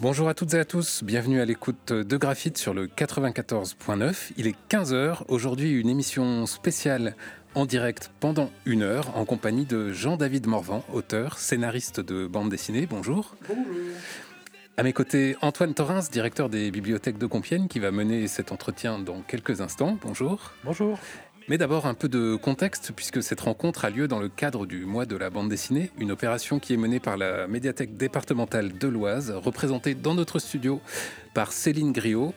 Bonjour à toutes et à tous, bienvenue à l'écoute de Graphite sur le 94.9. Il est 15h, aujourd'hui une émission spéciale en direct pendant une heure en compagnie de Jean-David Morvan, auteur, scénariste de bande dessinée. Bonjour. Bonjour. À mes côtés, Antoine Torrens, directeur des bibliothèques de Compiègne, qui va mener cet entretien dans quelques instants. Bonjour. Bonjour. Mais d'abord un peu de contexte, puisque cette rencontre a lieu dans le cadre du mois de la bande dessinée, une opération qui est menée par la médiathèque départementale de l'Oise, représentée dans notre studio par Céline Griot,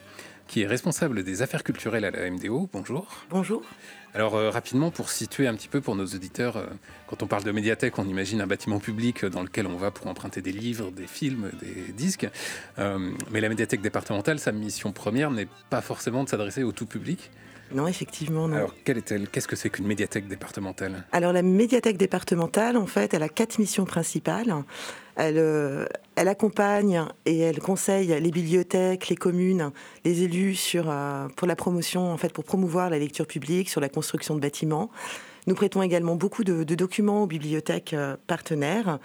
qui est responsable des affaires culturelles à la MDO. Bonjour. Bonjour. Alors euh, rapidement, pour situer un petit peu pour nos auditeurs, euh, quand on parle de médiathèque, on imagine un bâtiment public dans lequel on va pour emprunter des livres, des films, des disques. Euh, mais la médiathèque départementale, sa mission première n'est pas forcément de s'adresser au tout public. Non, effectivement, non. Alors, quelle est-elle? Qu'est-ce que c'est qu'une médiathèque départementale? Alors, la médiathèque départementale, en fait, elle a quatre missions principales. Elle, euh, elle accompagne et elle conseille les bibliothèques, les communes, les élus sur, euh, pour la promotion, en fait, pour promouvoir la lecture publique, sur la construction de bâtiments. Nous prêtons également beaucoup de, de documents aux bibliothèques euh, partenaires,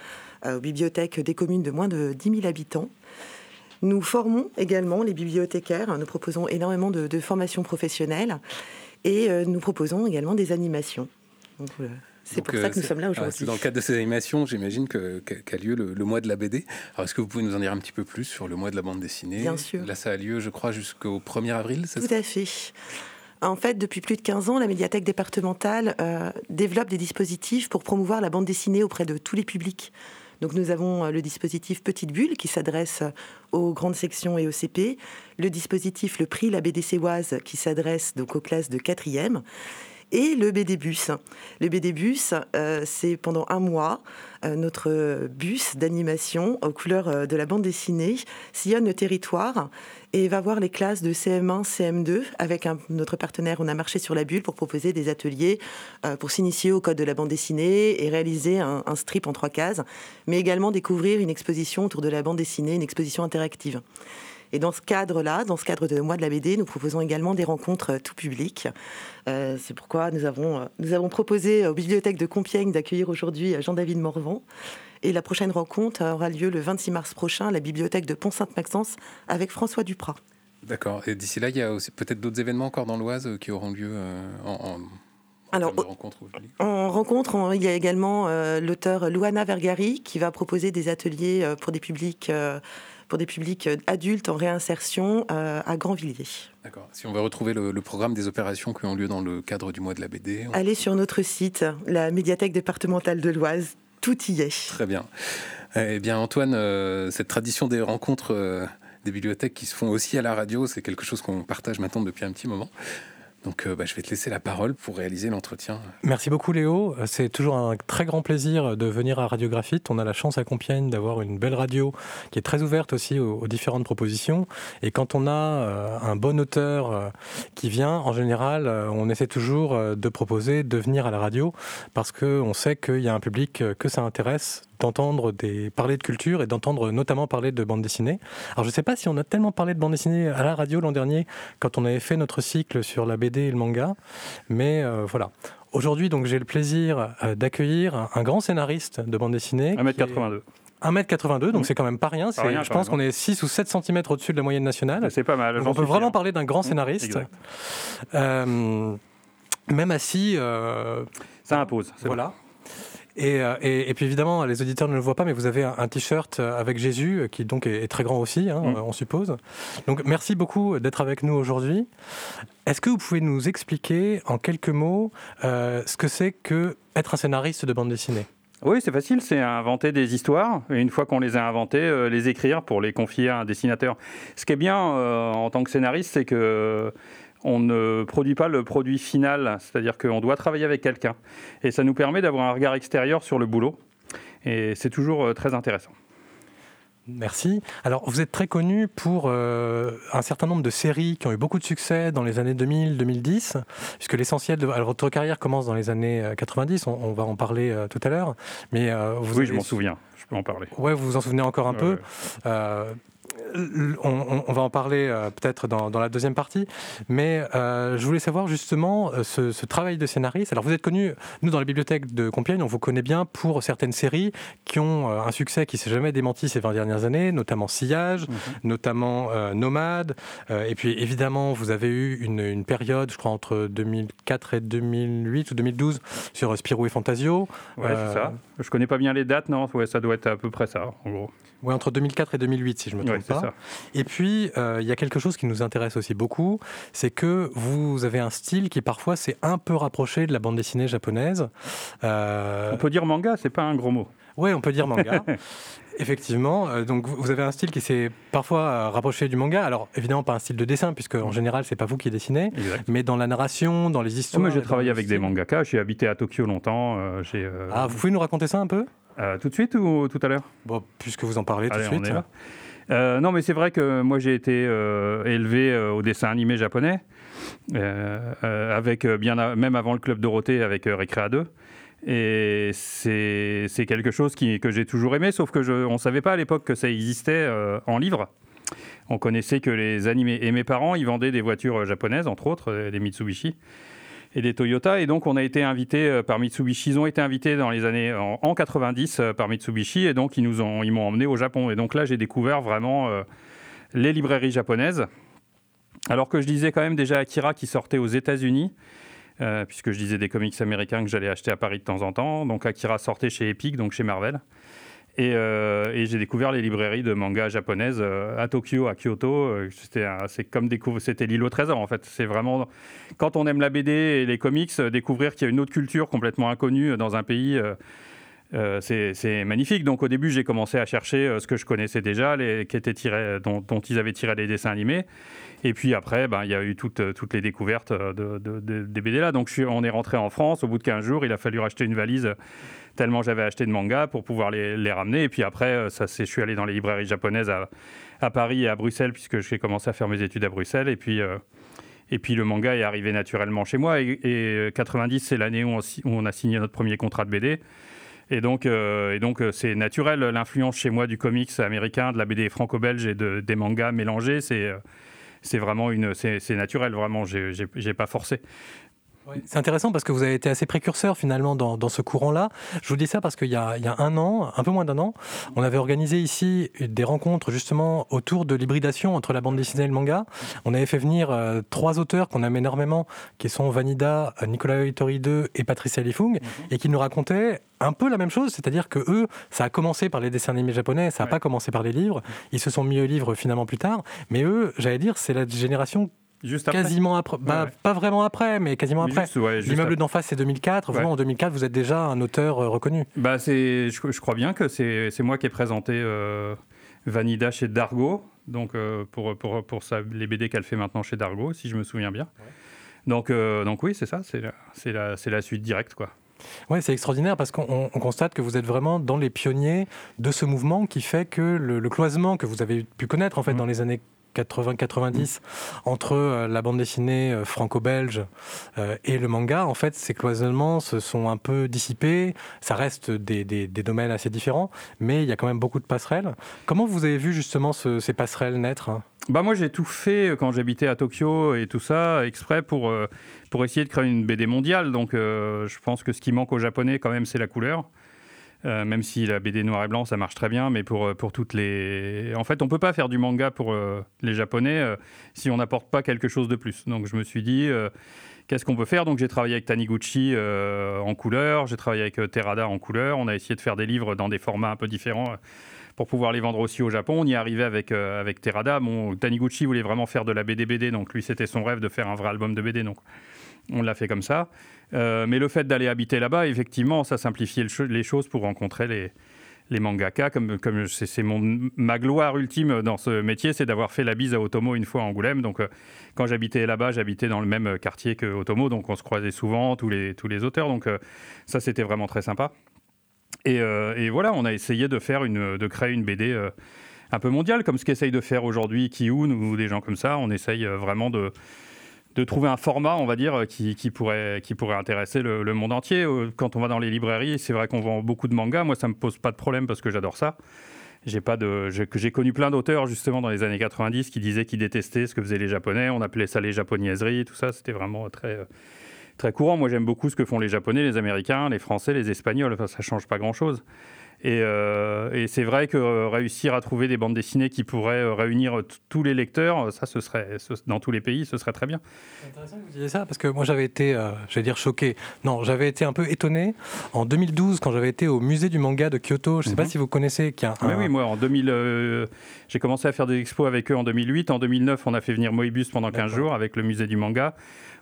aux bibliothèques des communes de moins de 10 000 habitants. Nous formons également les bibliothécaires, nous proposons énormément de, de formations professionnelles et euh, nous proposons également des animations. Donc, euh, c'est pour ça que nous sommes là aujourd'hui. Ah, dans le cadre de ces animations, j'imagine qu'a qu lieu le, le, mois de la BD. Alors, est-ce que vous pouvez nous en dire un petit peu plus sur le mois de la bande dessinée? Bien sûr. Là, ça a lieu, je crois, jusqu'au 1er avril, Tout à fait. En fait, depuis plus de 15 ans, la médiathèque départementale euh, développe des dispositifs pour promouvoir la bande dessinée auprès de tous les publics. Donc nous avons euh, le dispositif Petite Bulle qui s'adresse aux grandes sections et au CP, le dispositif Le Prix la BDC Oise qui s'adresse donc aux classes de 4e et le BD Bus. Le BD Bus, euh, c'est pendant un mois, euh, notre bus d'animation aux couleurs euh, de la bande dessinée sillonne le territoire et va voir les classes de CM1, CM2 avec notre partenaire. On a marché sur la bulle pour proposer des ateliers pour s'initier au code de la bande dessinée et réaliser un strip en trois cases, mais également découvrir une exposition autour de la bande dessinée, une exposition interactive. Et dans ce cadre-là, dans ce cadre de mois de la BD, nous proposons également des rencontres tout public. Euh, c'est pourquoi nous avons, nous avons proposé aux bibliothèques de Compiègne d'accueillir aujourd'hui Jean-David Morvan. Et la prochaine rencontre aura lieu le 26 mars prochain à la bibliothèque de Pont-Sainte-Maxence avec François Duprat. D'accord. Et d'ici là, il y a peut-être d'autres événements encore dans l'Oise qui auront lieu euh, en, en... Alors, rencontre en rencontre, on, il y a également euh, l'auteur Luana Vergari qui va proposer des ateliers euh, pour des publics euh, pour des publics adultes en réinsertion euh, à Grandvilliers. D'accord. Si on veut retrouver le, le, programme des opérations qui ont lieu dans le cadre du mois de la BD, on... allez sur notre site, la médiathèque départementale de l'Oise. Tout y est. Très bien. Eh bien, Antoine, euh, cette tradition des rencontres euh, des bibliothèques qui se font aussi à la radio, c'est quelque chose qu'on partage maintenant depuis un petit moment. Donc euh, bah, je vais te laisser la parole pour réaliser l'entretien. Merci beaucoup Léo. C'est toujours un très grand plaisir de venir à Radiographite. On a la chance à Compiègne d'avoir une belle radio qui est très ouverte aussi aux, différentes propositions. Et quand on a euh, un bon auteur euh, qui vient, en général, euh, on essaie toujours euh, de proposer de venir à la radio parce qu'on sait qu'il y a un public que ça intéresse d'entendre des parler de culture et d'entendre notamment parler de bande dessinée. Alors je ne sais pas si on a tellement parlé de bande dessinée à la radio l'an dernier quand on avait fait notre cycle sur la BD et le manga, mais euh, voilà. Aujourd'hui, donc j'ai le plaisir euh, d'accueillir un grand scénariste de bande dessinée. 1m82. 1m82, donc mmh. c'est quand même pas rien. Pas rien je pense qu'on est 6 ou 7 cm au-dessus de la moyenne nationale. C'est pas mal. on peut vraiment parler d'un grand scénariste. Mmh, euh, même assis. Euh, Ça impose. Voilà. Bon. Et, euh, et, et, puis évidemment, les auditeurs ne le voient pas, mais vous avez un, un t-shirt avec Jésus, qui donc est, est très grand aussi, hein, mmh. on suppose. Donc merci beaucoup d'être avec nous aujourd'hui. Est-ce que vous pouvez nous expliquer en quelques mots euh, ce que c'est que être un scénariste de bande dessinée? Oui, c'est facile, c'est inventer des histoires, et une fois qu'on les a inventées, euh, les écrire pour les confier à un dessinateur. Ce qui est bien euh, en tant que scénariste, c'est que on ne produit pas le produit final, c'est-à-dire qu'on doit travailler avec quelqu'un. Et ça nous permet d'avoir un regard extérieur sur le boulot. Et c'est toujours euh, très intéressant. Merci. Alors, vous êtes très connu pour euh, un certain nombre de séries qui ont eu beaucoup de succès dans les années 2000-2010, puisque l'essentiel de alors, votre carrière commence dans les années 90, on, on va en parler euh, tout à l'heure. Mais euh, vous oui, avez... je m'en souviens, je peux en parler. Ouais, vous vous en souvenez encore un ouais, peu. Ouais. On, va en parler euh, peut-être dans, la deuxième partie, mais euh, je voulais savoir justement euh, ce, travail de scénariste. Alors vous êtes connu, nous dans la bibliothèque de Compiègne, on vous connaît bien pour certaines séries qui ont un succès qui s'est jamais démenti ces 20 dernières années, notamment Sillage, mhm. notamment Nomade, et puis évidemment vous avez eu une, période, je crois entre 2004 et 2008 ou 2012 sur Spirou et Fantasio. Ouais, c'est ça. Je connais pas bien les dates, non Ouais, ça doit être à peu près ça, en gros. Oui, entre 2004 et 2008, si je me trompe pas. Ça. Et puis, euh, il y a quelque chose qui nous intéresse aussi beaucoup, c'est que vous avez un style qui parfois s'est un peu rapproché de la bande dessinée japonaise. Euh, on peut dire manga, c'est pas un gros mot. Oui, on peut dire manga. Effectivement, euh, donc vous avez un style qui s'est parfois rapproché du manga. Alors évidemment pas un style de dessin puisque en général c'est pas vous qui dessinez, mais dans la narration, dans les histoires. Moi j'ai travaillé avec des mangaka. J'ai habité à Tokyo longtemps. Ah, vous pouvez nous raconter ça un peu? Euh, tout de suite ou tout à l'heure? Bon, puisque vous en parlez tout de suite. Euh, non, mais c'est vrai que moi j'ai été euh, élevé au dessin animé japonais, avec bien même avant le club Dorothée avec Recrea 2. Et c'est quelque chose qui, que j'ai toujours aimé, sauf que je, on ne savait pas à l'époque que ça existait en livre. On connaissait que les animés. Et mes parents, ils vendaient des voitures japonaises, entre autres, des Mitsubishi et des Toyota. Et donc, on a été invité euh, par Mitsubishi. Ils ont été invités dans les années en, 90 euh, par Mitsubishi, et donc ils nous ont, ils m'ont emmené au Japon. Et donc là, j'ai découvert vraiment euh, les librairies japonaises. Alors que je disais quand même déjà Akira qui sortait aux États-Unis. puisque je disais des comics américains que j'allais acheter à Paris de temps en temps. Donc Akira sortait chez Epic, donc chez Marvel. Euh, et, j'ai découvert les librairies de manga japonaises euh, à Tokyo, à Kyoto. Euh, c'était, c'est comme découvrir, c'était l'île au trésor en fait. C'est vraiment quand on aime la BD et les comics, découvrir qu'il y a une autre culture complètement inconnue dans un pays. C'est, magnifique. Donc au début, j'ai commencé à chercher ce que je connaissais déjà, les, tirés, dont, ils avaient tiré les dessins animés. Et puis après, ben, il y a eu toutes, toutes les découvertes de, des BD là. Donc on est rentré en France. Au bout de 15 jours, il a fallu racheter une valise tellement j'avais acheté de mangas pour pouvoir les, ramener. Et puis après, euh, ça, je suis allé dans les librairies japonaises à, Paris et à Bruxelles, puisque j'ai commencé à faire mes études à Bruxelles. Et puis, euh, le manga est arrivé naturellement chez moi. Et, 90, euh, c'est l'année où, on a signé notre premier contrat de BD. Et donc, et donc c'est naturel, l'influence chez moi du comics américain, de la BD franco-belge et de, des mangas mélangés, c'est c'est vraiment une, c'est naturel, vraiment, j'ai pas forcé. C'est intéressant parce que vous avez été assez précurseur finalement dans, ce courant-là. Je vous dis ça parce qu'il y, a un an, un peu moins d'un an, on avait organisé ici des rencontres justement autour de l'hybridation entre la bande dessinée et le manga. On avait fait venir euh, trois auteurs qu'on aime énormément, qui sont Vanida, Nicolas Hitori 2 et Patricia Lifung, mhm. et qui nous racontaient un peu la même chose, c'est-à-dire que eux, ça a commencé par les dessins animés japonais, ça n'a pas commencé par les livres. Ils se sont mis aux livres finalement plus tard, mais eux, j'allais dire, c'est la génération Juste après Quasiment après. Bah, Pas vraiment après, mais quasiment après. L'immeuble d'en face, c'est 2004. Vous, en 2004, vous êtes déjà un auteur euh, reconnu. Bah, je, je, crois bien que c'est moi qui ai présenté euh, Vanida chez Dargo, donc euh, pour, pour, pour ça, les BD qu'elle fait maintenant chez Dargo, si je me souviens bien. Donc, donc oui, c'est ça, c'est la, la, la suite directe. quoi. Oui, c'est extraordinaire parce qu'on constate que vous êtes vraiment dans les pionniers de ce mouvement qui fait que le, cloisement que vous avez pu connaître en fait mmh. dans les années 80-90 entre euh, la bande dessinée euh, franco-belge euh, et le manga, en fait, ces cloisonnements se sont un peu dissipés. Ça reste des, domaines assez différents, mais il y a quand même beaucoup de passerelles. Comment vous avez vu justement ces passerelles naître bah moi j'ai tout fait quand j'habitais à Tokyo et tout ça exprès pour, pour essayer de créer une BD mondiale. Donc je pense que ce qui manque aux Japonais quand même c'est la couleur. Euh, même si la BD noir et blanc, ça marche très bien, mais pour, euh, pour toutes les... En fait, on peut pas faire du manga pour euh, les Japonais si on n'apporte pas quelque chose de plus. Donc je me suis dit, qu'est-ce qu'on peut faire? Donc j'ai travaillé avec Taniguchi en couleur, j'ai travaillé avec Terada en couleur, on a essayé de faire des livres dans des formats un peu différents pour pouvoir les vendre aussi au Japon. On y est arrivé avec, avec Terada. Bon, Taniguchi voulait vraiment faire de la BD BD, donc lui c'était son rêve de faire un vrai album de BD, donc on l'a fait comme ça. Euh, mais le fait d'aller habiter là-bas, effectivement, ça simplifiait les choses pour rencontrer les, mangaka. Comme, c'est ma gloire ultime dans ce métier, c'est d'avoir fait la bise à Otomo une fois à Angoulême. Donc, euh, quand j'habitais là-bas, j'habitais dans le même quartier que Otomo, donc on se croisait souvent, tous les, tous les auteurs. Donc, euh, ça, c'était vraiment très sympa. Et, voilà, on a essayé de faire de créer une BD un peu mondiale, comme ce qu'essaye de faire aujourd'hui Kiyun ou des gens comme ça. On essaye vraiment de de trouver un format, on va dire, qui, pourrait, qui pourrait intéresser le, monde entier. Euh, quand on va dans les librairies, c'est vrai qu'on vend beaucoup de mangas. Moi, ça me pose pas de problème parce que j'adore ça. j'ai pas de, j'ai connu plein d'auteurs justement dans les années 90 qui disaient qu'ils détestaient ce que faisaient les Japonais. On appelait ça les japonaiseries, tout ça. C'était vraiment très très courant. Moi, j'aime beaucoup ce que font les Japonais, les Américains, les Français, les Espagnols. Enfin, ça change pas grand-chose. Euh, et, c'est vrai que euh, réussir à trouver des bandes dessinées qui pourraient euh, réunir tous les lecteurs, ça, ce serait dans tous les pays, ce serait très bien. C'est intéressant que vous disiez ça parce que moi, j'avais été, j'allais dire choqué. Non, j'avais été un peu étonné en 2012 quand j'avais été au musée du manga de Kyoto. Je ne sais pas mhm. si vous connaissez. Qui a oui, oui, moi, en 2000, j'ai commencé à faire des expos avec eux en 2008. En 2009, on a fait venir Moebius pendant 15 jours avec le musée du manga.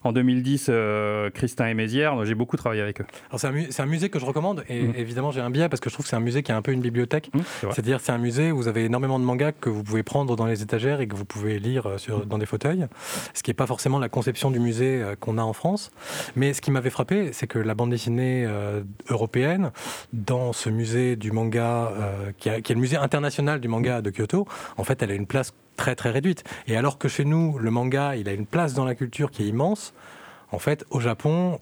En 2010, euh, Christin et Mézières, j'ai beaucoup travaillé avec eux. C'est un, un, musée que je recommande et mmh. évidemment j'ai un biais parce que je trouve que c'est un musée qui est un peu une bibliothèque. Mmh, C'est-à-dire c'est un musée où vous avez énormément de mangas que vous pouvez prendre dans les étagères et que vous pouvez lire euh, sur, mmh. dans des fauteuils, ce qui n'est pas forcément la conception du musée euh, qu'on a en France. Mais ce qui m'avait frappé, c'est que la bande dessinée européenne, dans ce musée du manga, qui, qui, est le musée international du manga de Kyoto, en fait elle a une place très très réduite. Et alors que chez nous, le manga, il a une place dans la culture qui est immense, en fait, au Japon,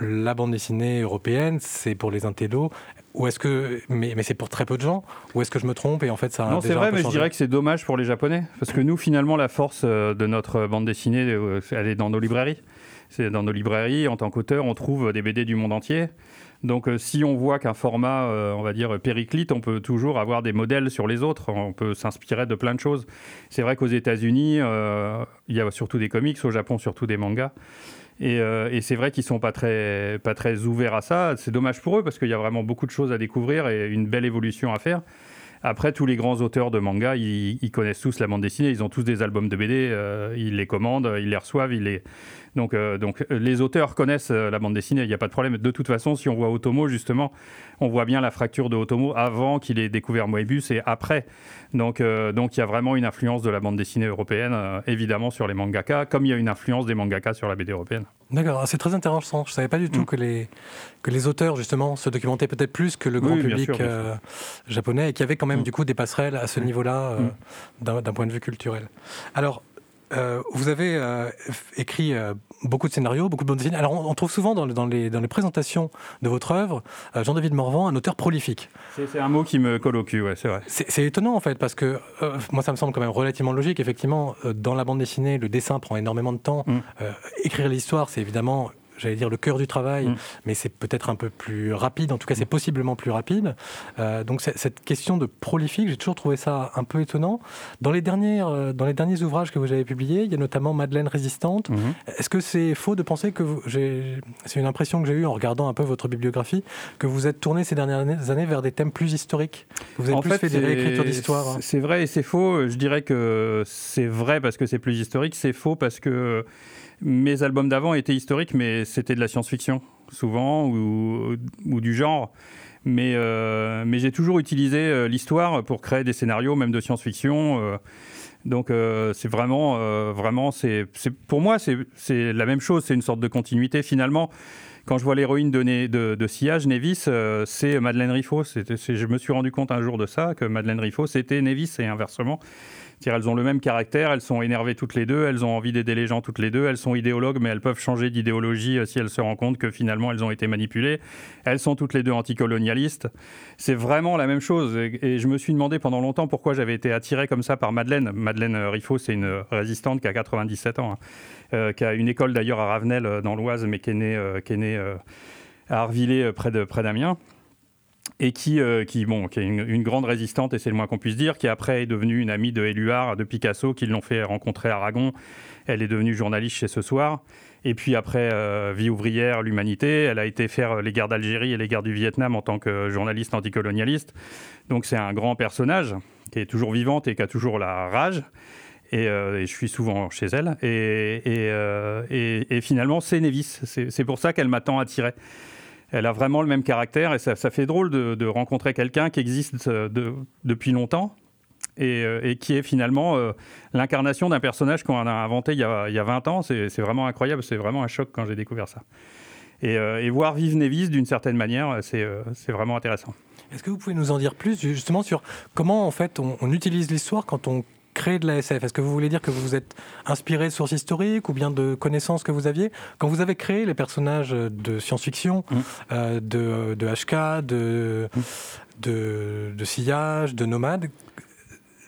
la bande dessinée européenne, c'est pour les intellos. Ou est-ce que, mais, mais c'est pour très peu de gens Ou est-ce que je me trompe et en fait ça Non, c'est vrai, mais je dirais que c'est dommage pour les Japonais parce que nous, finalement, la force euh, de notre bande dessinée, euh, elle est dans nos librairies. C'est dans nos librairies, en tant qu'auteur, on trouve des BD du monde entier. Donc euh, si on voit qu'un format, euh, on va dire, périclite, on peut toujours avoir des modèles sur les autres, on peut s'inspirer de plein de choses. C'est vrai qu'aux États-Unis, euh, il y a surtout des comics, au Japon surtout des mangas. Et, c'est vrai qu'ils sont pas très, pas très ouverts à ça. C'est dommage pour eux parce qu'il y a vraiment beaucoup de choses à découvrir et une belle évolution à faire. Après, tous les grands auteurs de manga, ils, connaissent tous la bande dessinée, ils ont tous des albums de BD, ils les commandent, ils les reçoivent, donc, euh, euh, les auteurs connaissent euh, la bande dessinée, il n'y a pas de problème. De toute façon, si on voit Otomo, justement, on voit bien la fracture de Otomo avant qu'il ait découvert Moebius et après. Donc, donc il y a vraiment une influence de la bande dessinée européenne, évidemment, sur les mangaka, comme il y a une influence des mangaka sur la BD européenne. D'accord, ah, c'est très intéressant. Je ne savais pas du tout mm. que, les, que les auteurs, justement, se documentaient peut-être plus que le grand public japonais et qu'il y avait quand même, mm. du coup, des passerelles à ce mm. niveau-là d'un point de vue culturel. Alors, euh, vous avez euh, écrit euh, beaucoup de scénarios, beaucoup de bandes dessinées. Alors, on, trouve souvent dans, dans, les, dans, les, présentations de votre œuvre Jean-David Morvan, un auteur prolifique. C'est un mot qui me colle au cul, ouais, c'est vrai. C'est étonnant, en fait, parce que moi, ça me semble quand même relativement logique. Effectivement, dans la bande dessinée, le dessin prend énormément de temps. Mm. écrire l'histoire, c'est évidemment j'allais dire le cœur du travail, mm. mais c'est peut-être un peu plus rapide, en tout cas c'est mm. possiblement plus rapide. Euh, donc cette question de prolifique, j'ai toujours trouvé ça un peu étonnant. Dans les, dernières, euh, dans les derniers ouvrages que vous avez publiés, il y a notamment Madeleine résistante. Mm-hmm. Est-ce que c'est faux de penser que vous, c'est une impression que j'ai eue en regardant un peu votre bibliographie, que vous êtes tourné ces dernières années vers des thèmes plus historiques? Vous avez plus fait, des réécritures d'histoire hein. C'est vrai et c'est faux. Je dirais que c'est vrai parce que c'est plus historique, c'est faux parce que mes albums d'avant étaient historiques, mais c'était de la science-fiction, souvent, ou, du genre. Mais, euh, mais j'ai toujours utilisé euh, l'histoire pour créer des scénarios, même de science-fiction. Euh. donc c'est vraiment, vraiment, pour moi, c'est la même chose. C'est une sorte de continuité. Finalement, quand je vois l'héroïne de, de, Sillage, Nevis, c'est Madeleine Riffaut. je me suis rendu compte un jour de ça, que Madeleine Riffaut, c'était Nevis et inversement elles ont le même caractère, elles sont énervées toutes les deux, elles ont envie d'aider les gens toutes les deux, elles sont idéologues, mais elles peuvent changer d'idéologie euh, si elles se rendent compte que finalement elles ont été manipulées. Elles sont toutes les deux anticolonialistes. C'est vraiment la même chose. Et, je me suis demandé pendant longtemps pourquoi j'avais été attiré comme ça par Madeleine. Madeleine Riffaut, c'est une résistante qui a 97 ans, hein. euh, qui a une école d'ailleurs à Ravenel euh, dans l'Oise, mais qui est née, qui est née à Arvillers près d'Amiens. Près et qui, euh, qui, bon, qui est une, grande résistante, et c'est le moins qu'on puisse dire, qui après est devenue une amie de Éluard, de Picasso, qui l'ont fait rencontrer à Aragon. Elle est devenue journaliste chez Ce Soir. Et puis après, euh, Vie ouvrière, l'humanité, elle a été faire les guerres d'Algérie et les guerres du Vietnam en tant que journaliste anticolonialiste. Donc c'est un grand personnage qui est toujours vivante et qui a toujours la rage. Et, euh, je suis souvent chez elle. Et finalement, c'est Nevis. C'est pour ça qu'elle m'a tant attiré elle a vraiment le même caractère et ça, fait drôle de, rencontrer quelqu'un qui existe euh, depuis longtemps euh, et, qui est finalement euh, l'incarnation d'un personnage qu'on a inventé il y a, 20 ans. C'est vraiment incroyable, c'est vraiment un choc quand j'ai découvert ça. Et, voir vivre Nevis d'une certaine manière, c'est vraiment intéressant. Est-ce que vous pouvez nous en dire plus justement sur comment en fait on, utilise l'histoire quand on créer de la SF Est-ce que vous voulez dire que vous vous êtes inspiré de sources historiques ou bien de connaissances que vous aviez Quand vous avez créé les personnages de science-fiction, mmh. euh, de, de, HK, de, mmh. de, de sillage, de nomade,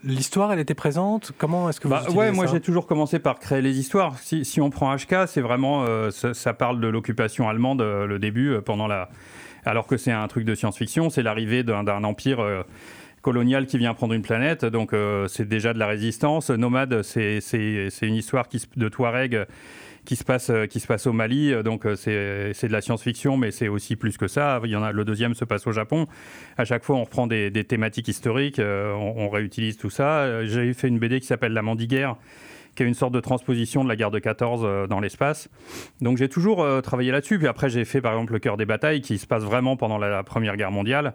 L'histoire, elle était présente? Comment est-ce que vous bah, Ouais, moi j'ai toujours commencé par créer les histoires. Si, si on prend HK, c'est vraiment, euh, ça, parle de l'occupation allemande, euh, le début, euh, pendant la. Alors que c'est un truc de science-fiction, c'est l'arrivée d'un empire colonial qui vient prendre une planète. Donc c'est déjà de la résistance. Nomade, c'est une histoire de Touareg qui se passe, euh, qui se passe au Mali. Euh, donc euh, c'est de la science-fiction, mais c'est aussi plus que ça. Il y en a, le deuxième se passe au Japon. À chaque fois, on reprend des, thématiques historiques, on, réutilise tout ça. J'ai fait une BD qui s'appelle La Mandiguerre qui est une sorte de transposition de la guerre de 14 dans l'espace. Donc j'ai toujours travaillé là-dessus. Puis après, j'ai fait par exemple Le cœur des batailles, qui se passe vraiment pendant la, Première Guerre mondiale.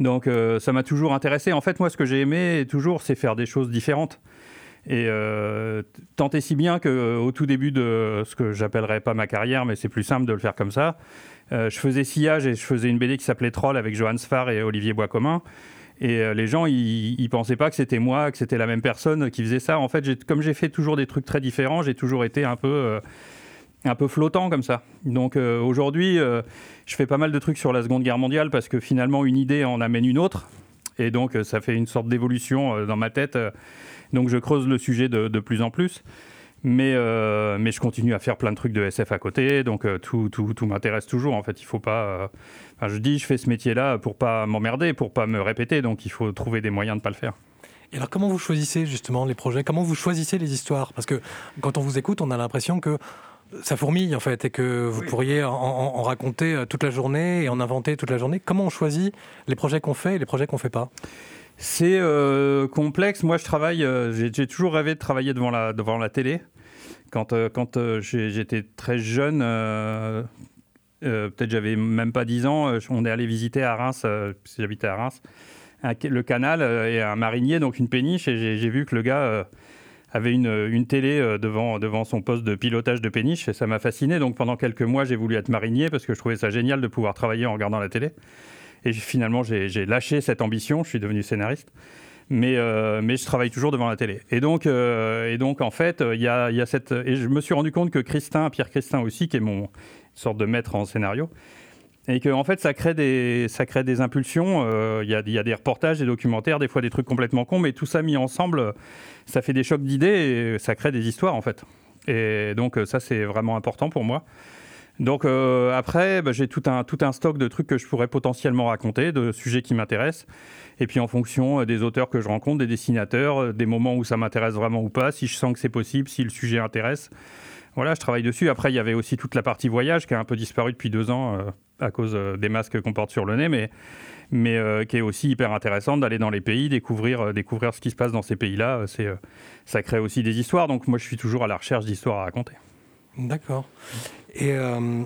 Donc ça m'a toujours intéressé. En fait, moi, ce que j'ai aimé toujours, c'est faire des choses différentes. Et euh, tant et si bien qu'au euh, tout début de ce que j'appellerais pas ma carrière, mais c'est plus simple de le faire comme ça, euh, je faisais sillage et je faisais une BD qui s'appelait Troll avec Johan Sfar et Olivier Boiscommun. Et les gens, ils, pensaient pas que c'était moi, que c'était la même personne qui faisait ça. En fait, comme j'ai fait toujours des trucs très différents, j'ai toujours été un peu, un peu flottant comme ça. Donc aujourd'hui, je fais pas mal de trucs sur la Seconde Guerre mondiale parce que finalement, une idée en amène une autre. Et donc, ça fait une sorte d'évolution dans ma tête. Donc je creuse le sujet de, plus en plus. Mais, euh, mais je continue à faire plein de trucs de SF à côté, donc euh, tout, tout, tout m'intéresse toujours. En fait, il faut pas. Euh, je dis, je fais ce métier-là pour pas m'emmerder, pour pas me répéter, donc il faut trouver des moyens de ne pas le faire. Et alors, comment vous choisissez justement les projets? Comment vous choisissez les histoires? Parce que quand on vous écoute, on a l'impression que ça fourmille en fait et que vous pourriez en, en, raconter toute la journée et en inventer toute la journée. Comment on choisit les projets qu'on fait et les projets qu'on fait pas? C'est euh, complexe. Moi, je travaille. Euh, j'ai toujours rêvé de travailler devant la, devant la télé. Quand, euh, quand j'étais très jeune, peut-être j'avais même pas 10 ans, on est allé visiter à Reims, j'habitais à Reims, le canal et un marinier, donc une péniche, et j'ai vu que le gars avait une, une télé devant, devant son poste de pilotage de péniche, et ça m'a fasciné. Donc pendant quelques mois, j'ai voulu être marinier parce que je trouvais ça génial de pouvoir travailler en regardant la télé. Et finalement, j'ai lâché cette ambition, je suis devenu scénariste. Mais, euh, mais je travaille toujours devant la télé. Et donc, euh, et donc en fait, il y a, y a, cette. Et je me suis rendu compte que Christin, Pierre Christin aussi, qui est mon sorte de maître en scénario, et que en fait, ça crée des, impulsions. Euh, il y, a, des reportages, des documentaires, des fois des trucs complètement cons, mais tout ça mis ensemble, ça fait des chocs d'idées et ça crée des histoires en fait. Et donc, ça, c'est vraiment important pour moi. Donc euh, après, bah, j'ai tout un, tout un stock de trucs que je pourrais potentiellement raconter, de sujets qui m'intéressent. Et puis en fonction euh, des auteurs que je rencontre, des dessinateurs, euh, des moments où ça m'intéresse vraiment ou pas, si je sens que c'est possible, si le sujet intéresse. Voilà, je travaille dessus. Après, il y avait aussi toute la partie voyage qui a un peu disparu depuis deux ans à cause des masques qu'on porte sur le nez, mais, mais qui est aussi hyper intéressante d'aller dans les pays, découvrir, découvrir ce qui se passe dans ces pays-là. C'est, ça crée aussi des histoires. Donc moi, je suis toujours à la recherche d'histoires à raconter. D'accord. Et euh,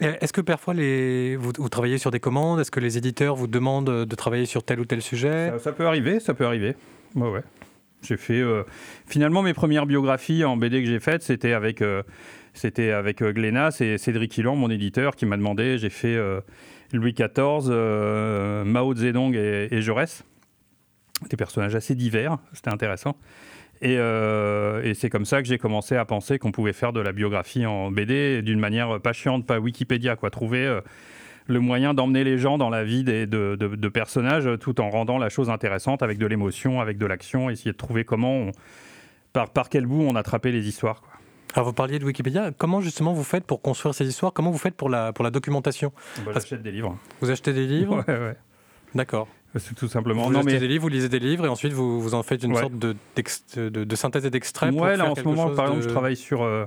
est-ce que parfois les... vous, travaillez sur des commandes? Est-ce que les éditeurs vous demandent de travailler sur tel ou tel sujet? Ça, peut arriver, ça peut arriver. Ouais, ouais. J'ai fait. Euh, finalement, mes premières biographies en BD que j'ai faites, c'était avec, euh, c'était avec Glénat, c'est Cédric Hillan, mon éditeur, qui m'a demandé. J'ai fait Louis XIV, Mao Zedong et, et Jaurès. Des personnages assez divers, c'était intéressant. Euh, et, c'est comme ça que j'ai commencé à penser qu'on pouvait faire de la biographie en BD d'une manière pas chiante, pas Wikipédia, quoi. Trouver euh, le moyen d'emmener les gens dans la vie des, de, personnages tout en rendant la chose intéressante avec de l'émotion, avec de l'action, essayer de trouver comment, par, par quel bout on attrapait les histoires. Quoi. Alors vous parliez de Wikipédia, comment justement vous faites pour construire ces histoires? Comment vous faites pour la, pour la documentation? Bah, J'achète des livres. Vous achetez des livres? Ouais, ouais. D'accord. Tout simplement. Vous non, mais... des livres, vous lisez des livres et ensuite vous, vous en faites une sorte de, de, synthèse et d'extrait. Ouais, là en ce moment, par exemple, je travaille sur, euh,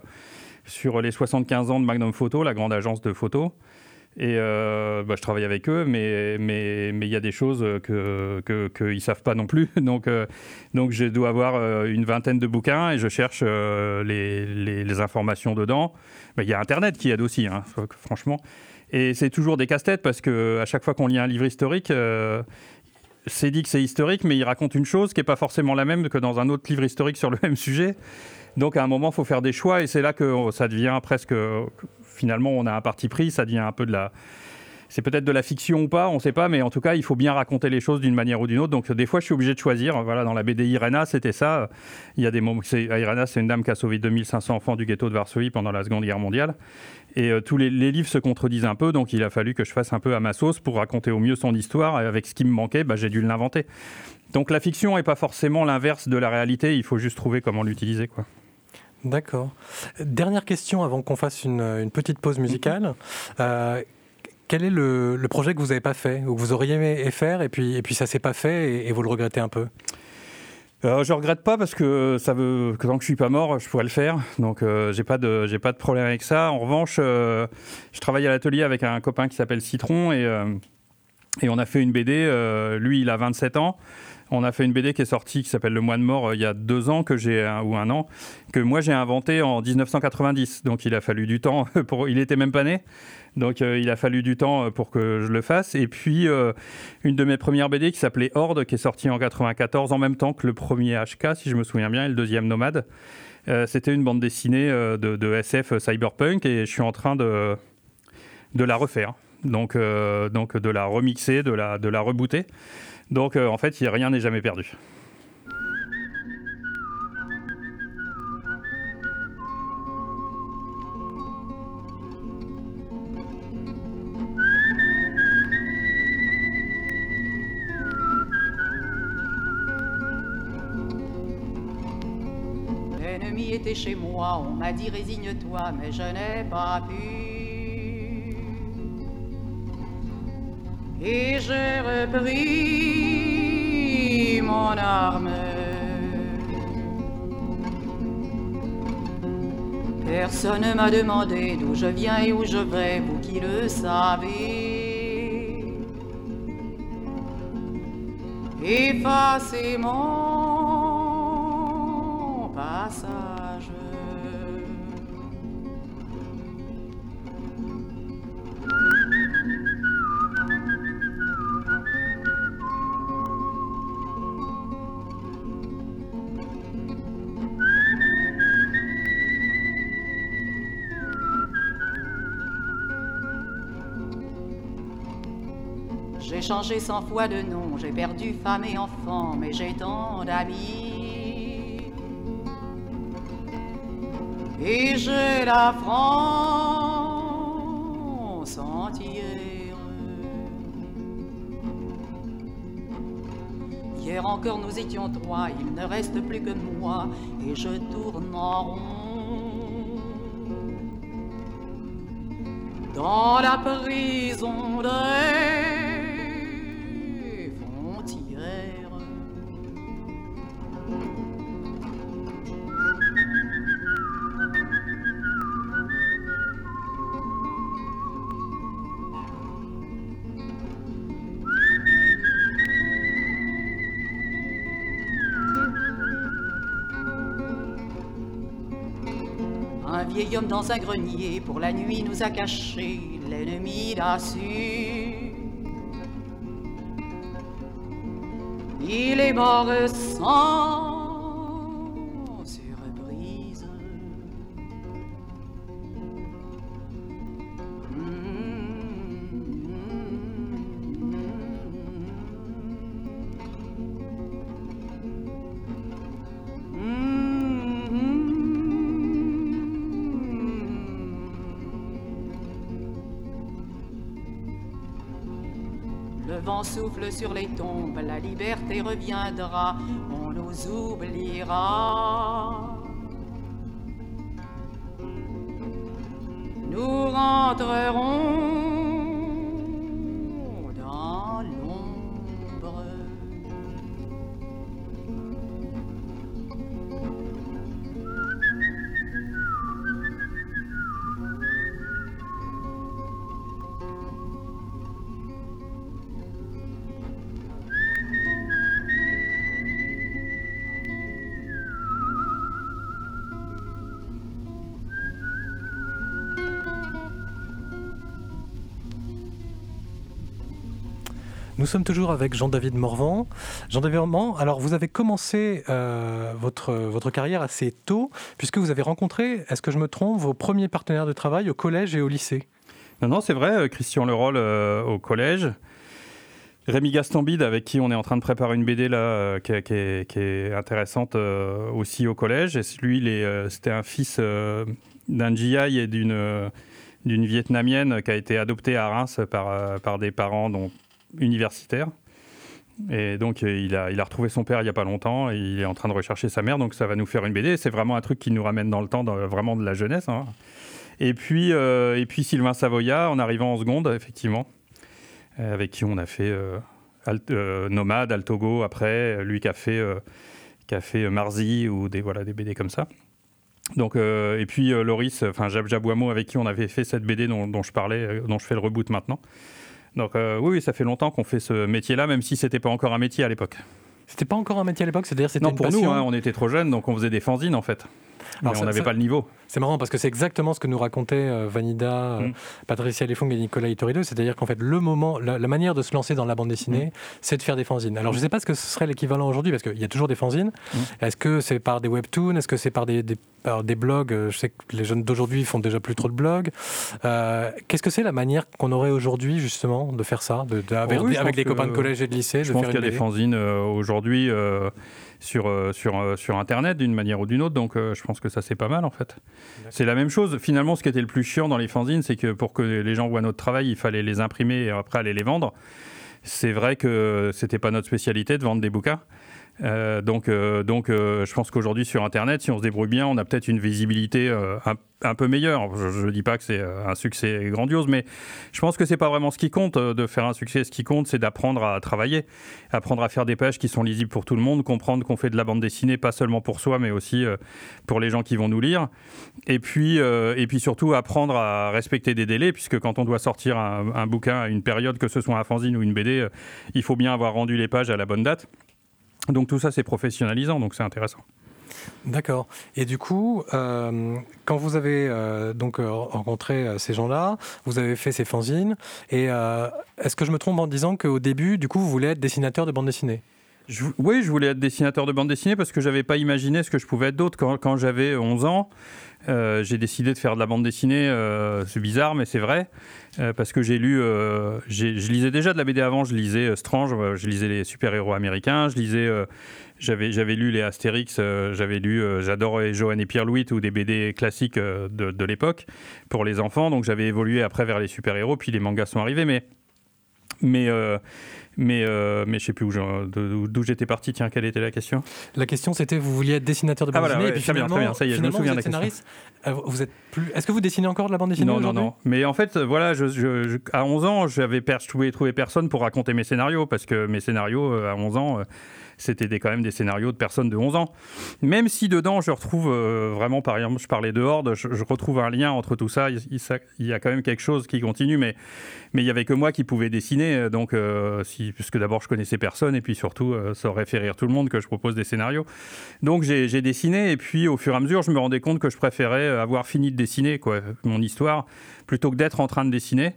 sur les 75 ans de Magnum Photo, la grande agence de photos. Et euh, bah, je travaille avec eux, mais mais mais il y a des choses que qu'ils que, ne savent pas non plus. Donc euh, donc je dois avoir une vingtaine de bouquins et je cherche les, les, informations dedans. Il y a Internet qui aide aussi, hein, franchement. Et c'est toujours des casse-têtes parce que à chaque fois qu'on lit un livre historique, c'est dit que c'est historique, mais il raconte une chose qui n'est pas forcément la même que dans un autre livre historique sur le même sujet. Donc à un moment, il faut faire des choix, et c'est là que ça devient presque, finalement, on a un parti pris, ça devient un peu de la, c'est peut-être de la fiction ou pas, on ne sait pas, mais en tout cas, il faut bien raconter les choses d'une manière ou d'une autre. Donc, des fois, je suis obligé de choisir. Voilà, dans la BD Irena, c'était ça. Il y a des moments. Irena, c'est une dame qui a sauvé 2500 enfants du ghetto de Varsovie pendant la Seconde Guerre mondiale. Et euh, tous les, livres se contredisent un peu, donc il a fallu que je fasse un peu à ma sauce pour raconter au mieux son histoire. Et avec ce qui me manquait, bah, j'ai dû l'inventer. Donc la fiction n'est pas forcément l'inverse de la réalité, il faut juste trouver comment l'utiliser. quoi. D'accord. Dernière question avant qu'on fasse une, petite pause musicale. Euh, quel est le, projet que vous n'avez pas fait, ou que vous auriez aimé faire, et puis, et puis ça s'est pas fait, et, vous le regrettez un peu? Euh, je regrette pas parce que ça veut que tant que je suis pas mort, je pourrais le faire. Donc euh, j'ai pas de j'ai pas de problème avec ça. En revanche, euh, je travaille à l'atelier avec un copain qui s'appelle Citron et et on a fait une BD. lui, il a 27 ans. On a fait une BD qui est sortie qui s'appelle Le Mois de Mort il y a deux ans que j'ai ou un an que moi j'ai inventé en 1990. Donc il a fallu du temps pour. Il était même pas né. Donc euh, il a fallu du temps euh, pour que je le fasse. Et puis euh, une de mes premières BD qui s'appelait Horde, qui est sortie en 94 en même temps que le premier HK, si je me souviens bien, et le deuxième Nomade. C'était une bande dessinée de, SF cyberpunk et je suis en train de, de la refaire. Donc, donc de la remixer, de la, de la rebooter. Donc en fait, rien n'est jamais perdu. chez moi, on m'a dit résigne-toi, mais je n'ai pas pu. Et j'ai repris mon arme. Personne ne m'a demandé d'où je viens et où je vais, vous qui le savez. Effacez mon passage. Changé cent fois de nom, j'ai perdu femme et enfant, mais j'ai tant d'amis. Et j'ai la France entière. Hier encore nous étions trois, il ne reste plus que moi, et je tourne en rond. Dans la prison de dans un grenier pour la nuit nous a caché, l'ennemi l'a su. Il est mort sans sur les tombes, la liberté reviendra, on nous oubliera. Nous rentrerons sommes toujours avec Jean-David Morvan. Jean-David Morvan, alors vous avez commencé euh, votre, votre carrière assez tôt, puisque vous avez rencontré, est-ce que je me trompe, vos premiers partenaires de travail au collège et au lycée? Non, non, c'est vrai, Christian Leroll au collège. Rémi Gastambide, avec qui on est en train de préparer une BD là, qui, est, intéressante aussi au collège. Et lui, c'était un fils d'un GI et d'une d'une Vietnamienne qui a été adoptée à Reims par, par des parents donc, universitaires. Et donc, euh, il a, retrouvé son père il n'y a pas longtemps et il est en train de rechercher sa mère. Donc, ça va nous faire une BD. C'est vraiment un truc qui nous ramène dans le temps, vraiment de la jeunesse. Hein. Et, puis, euh, et puis, Sylvain Savoya, en arrivant en seconde, effectivement, euh, avec qui on a fait Nomade, Altogo, après, lui qui a fait, qui a fait Marzi ou des, voilà, des BD comme ça. Donc, et puis Loris, enfin Jab Jabouamo, avec qui on avait fait cette BD dont, dont je parlais, dont je fais le reboot maintenant. Donc euh, oui, ça fait longtemps qu'on fait ce métier-là, même si c'était pas encore un métier à l'époque. C'était pas encore un métier à l'époque, c'est-à-dire c'était Non, une pour passion. nous, hein, on était trop jeunes, donc on faisait des fanzines en fait. Mais on n'avait pas le niveau. C'est marrant parce que c'est exactement ce que nous racontaient euh, Vanida, euh, mm. Patricia Lefong et Nicolas Itorido. C'est-à-dire qu'en fait, le moment, la, manière de se lancer dans la bande dessinée, mm. c'est de faire des fanzines. Alors, je ne sais pas ce que ce serait l'équivalent aujourd'hui parce qu'il y a toujours des fanzines. Mm. Est-ce que c'est par des webtoons? Est-ce que c'est par des, par des blogs? Euh, Je sais que les jeunes d'aujourd'hui font déjà plus trop de blogs. Qu'est-ce que c'est la manière qu'on aurait aujourd'hui, justement, de faire ça? De, Avec, oh avec des copains de collège et de lycée Je pense qu'il y a des fanzines aujourd'hui euh, sur, euh, sur Internet d'une manière ou d'une autre. Donc euh, je pense que ça c'est pas mal en fait. C'est la même chose. Finalement, ce qui était le plus chiant dans les fanzines, c'est que pour que les gens voient notre travail, il fallait les imprimer et après aller les vendre. C'est vrai que c'était pas notre spécialité de vendre des bouquins. Euh, donc, euh, donc euh, je pense qu'aujourd'hui sur Internet, si on se débrouille bien, on a peut-être une visibilité un, peu meilleure. Je ne dis pas que c'est un succès grandiose, mais je pense que c'est pas vraiment ce qui compte de faire un succès. Ce qui compte, c'est d'apprendre à travailler, apprendre à faire des pages qui sont lisibles pour tout le monde, comprendre qu'on fait de la bande dessinée pas seulement pour soi, mais aussi pour les gens qui vont nous lire. Et puis, et puis surtout apprendre à respecter des délais, puisque quand on doit sortir un, un bouquin à une période, que ce soit un fanzine ou une BD, il faut bien avoir rendu les pages à la bonne date. Donc tout ça, c'est professionnalisant, donc c'est intéressant. D'accord. Et du coup, euh, quand vous avez euh, donc euh, rencontré ces gens-là, vous avez fait ces fanzines, et est-ce que je me trompe en disant qu'au début, du coup, vous voulez être dessinateur de bande dessinée? Oui, je voulais être dessinateur de bande dessinée parce que j'avais pas imaginé ce que je pouvais être d'autre. Quand, j'avais 11 ans, euh, j'ai décidé de faire de la bande dessinée. Euh, c'est bizarre, mais c'est vrai. Euh, parce que j'ai lu. je lisais déjà de la BD avant. Je lisais Strange, je lisais les super-héros américains. Je lisais. j'avais, j'avais lu les Astérix. j'avais lu. j'adorais Johan et Pierre-Louis ou des BD classiques de, de l'époque pour les enfants. Donc j'avais évolué après vers les super-héros. Puis les mangas sont arrivés. Mais. Mais mais, euh, mais je sais plus où d'où j'étais parti. Tiens, quelle était la question? La question c'était vous vouliez être dessinateur de bande ah, dessinée et puis très bien, très bien, ça y est, je me souviens vous êtes scénariste. Euh, vous êtes plus. Est-ce que vous dessinez encore de la bande dessinée Non, non, non. Mais en fait, voilà, je, à 11 ans, j'avais je pouvais trouver personne pour raconter mes scénarios parce que mes scénarios euh, à 11 ans c'était quand même des scénarios de personnes de 11 ans. Même si dedans, je retrouve euh, vraiment, par exemple, je parlais de Horde, je, retrouve un lien entre tout ça. Il, y a quand même quelque chose qui continue, mais il y avait que moi qui pouvais dessiner. Euh, donc, euh, puisque d'abord, je connaissais personne, et puis surtout, ça aurait fait rire tout le monde que je propose des scénarios. Donc, j'ai dessiné, et puis au fur et à mesure, je me rendais compte que je préférais avoir fini de dessiner mon histoire plutôt que d'être en train de dessiner.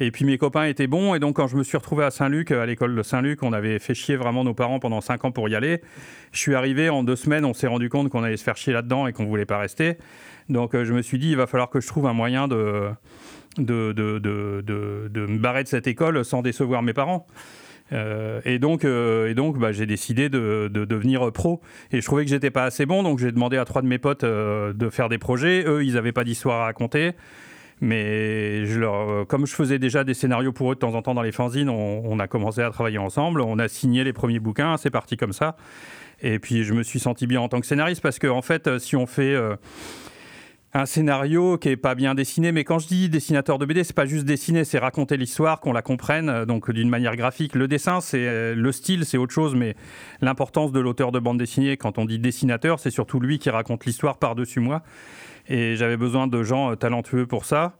Et puis mes copains étaient bons. Et donc, quand je me suis retrouvé à Saint-Luc, à l'école de Saint-Luc, on avait fait chier vraiment nos parents pendant 5 ans pour y aller. Je suis arrivé en deux semaines, on s'est rendu compte qu'on allait se faire chier là-dedans et qu'on voulait pas rester. Donc, euh, je me suis dit, il va falloir que je trouve un moyen de, de, de, de, me barrer de cette école sans décevoir mes parents. Euh, et donc, euh, donc bah, j'ai décidé de, devenir pro. Et je trouvais que j'étais pas assez bon, donc j'ai demandé à trois de mes potes de faire des projets. Eux, ils n'avaient pas d'histoire à raconter. Mais euh, comme je faisais déjà des scénarios pour eux de temps en temps dans les fanzines, on, a commencé à travailler ensemble. On a signé les premiers bouquins, c'est parti comme ça. Et puis je me suis senti bien en tant que scénariste parce que en fait, euh, si on fait euh, un scénario qui est pas bien dessiné, mais quand je dis dessinateur de BD, c'est pas juste dessiner, c'est raconter l'histoire, qu'on la comprenne, donc d'une manière graphique. Le dessin, c'est le style, c'est autre chose, mais l'importance de l'auteur de bande dessinée, quand on dit dessinateur, c'est surtout lui qui raconte l'histoire par-dessus moi. Et j'avais besoin de gens euh, talentueux pour ça.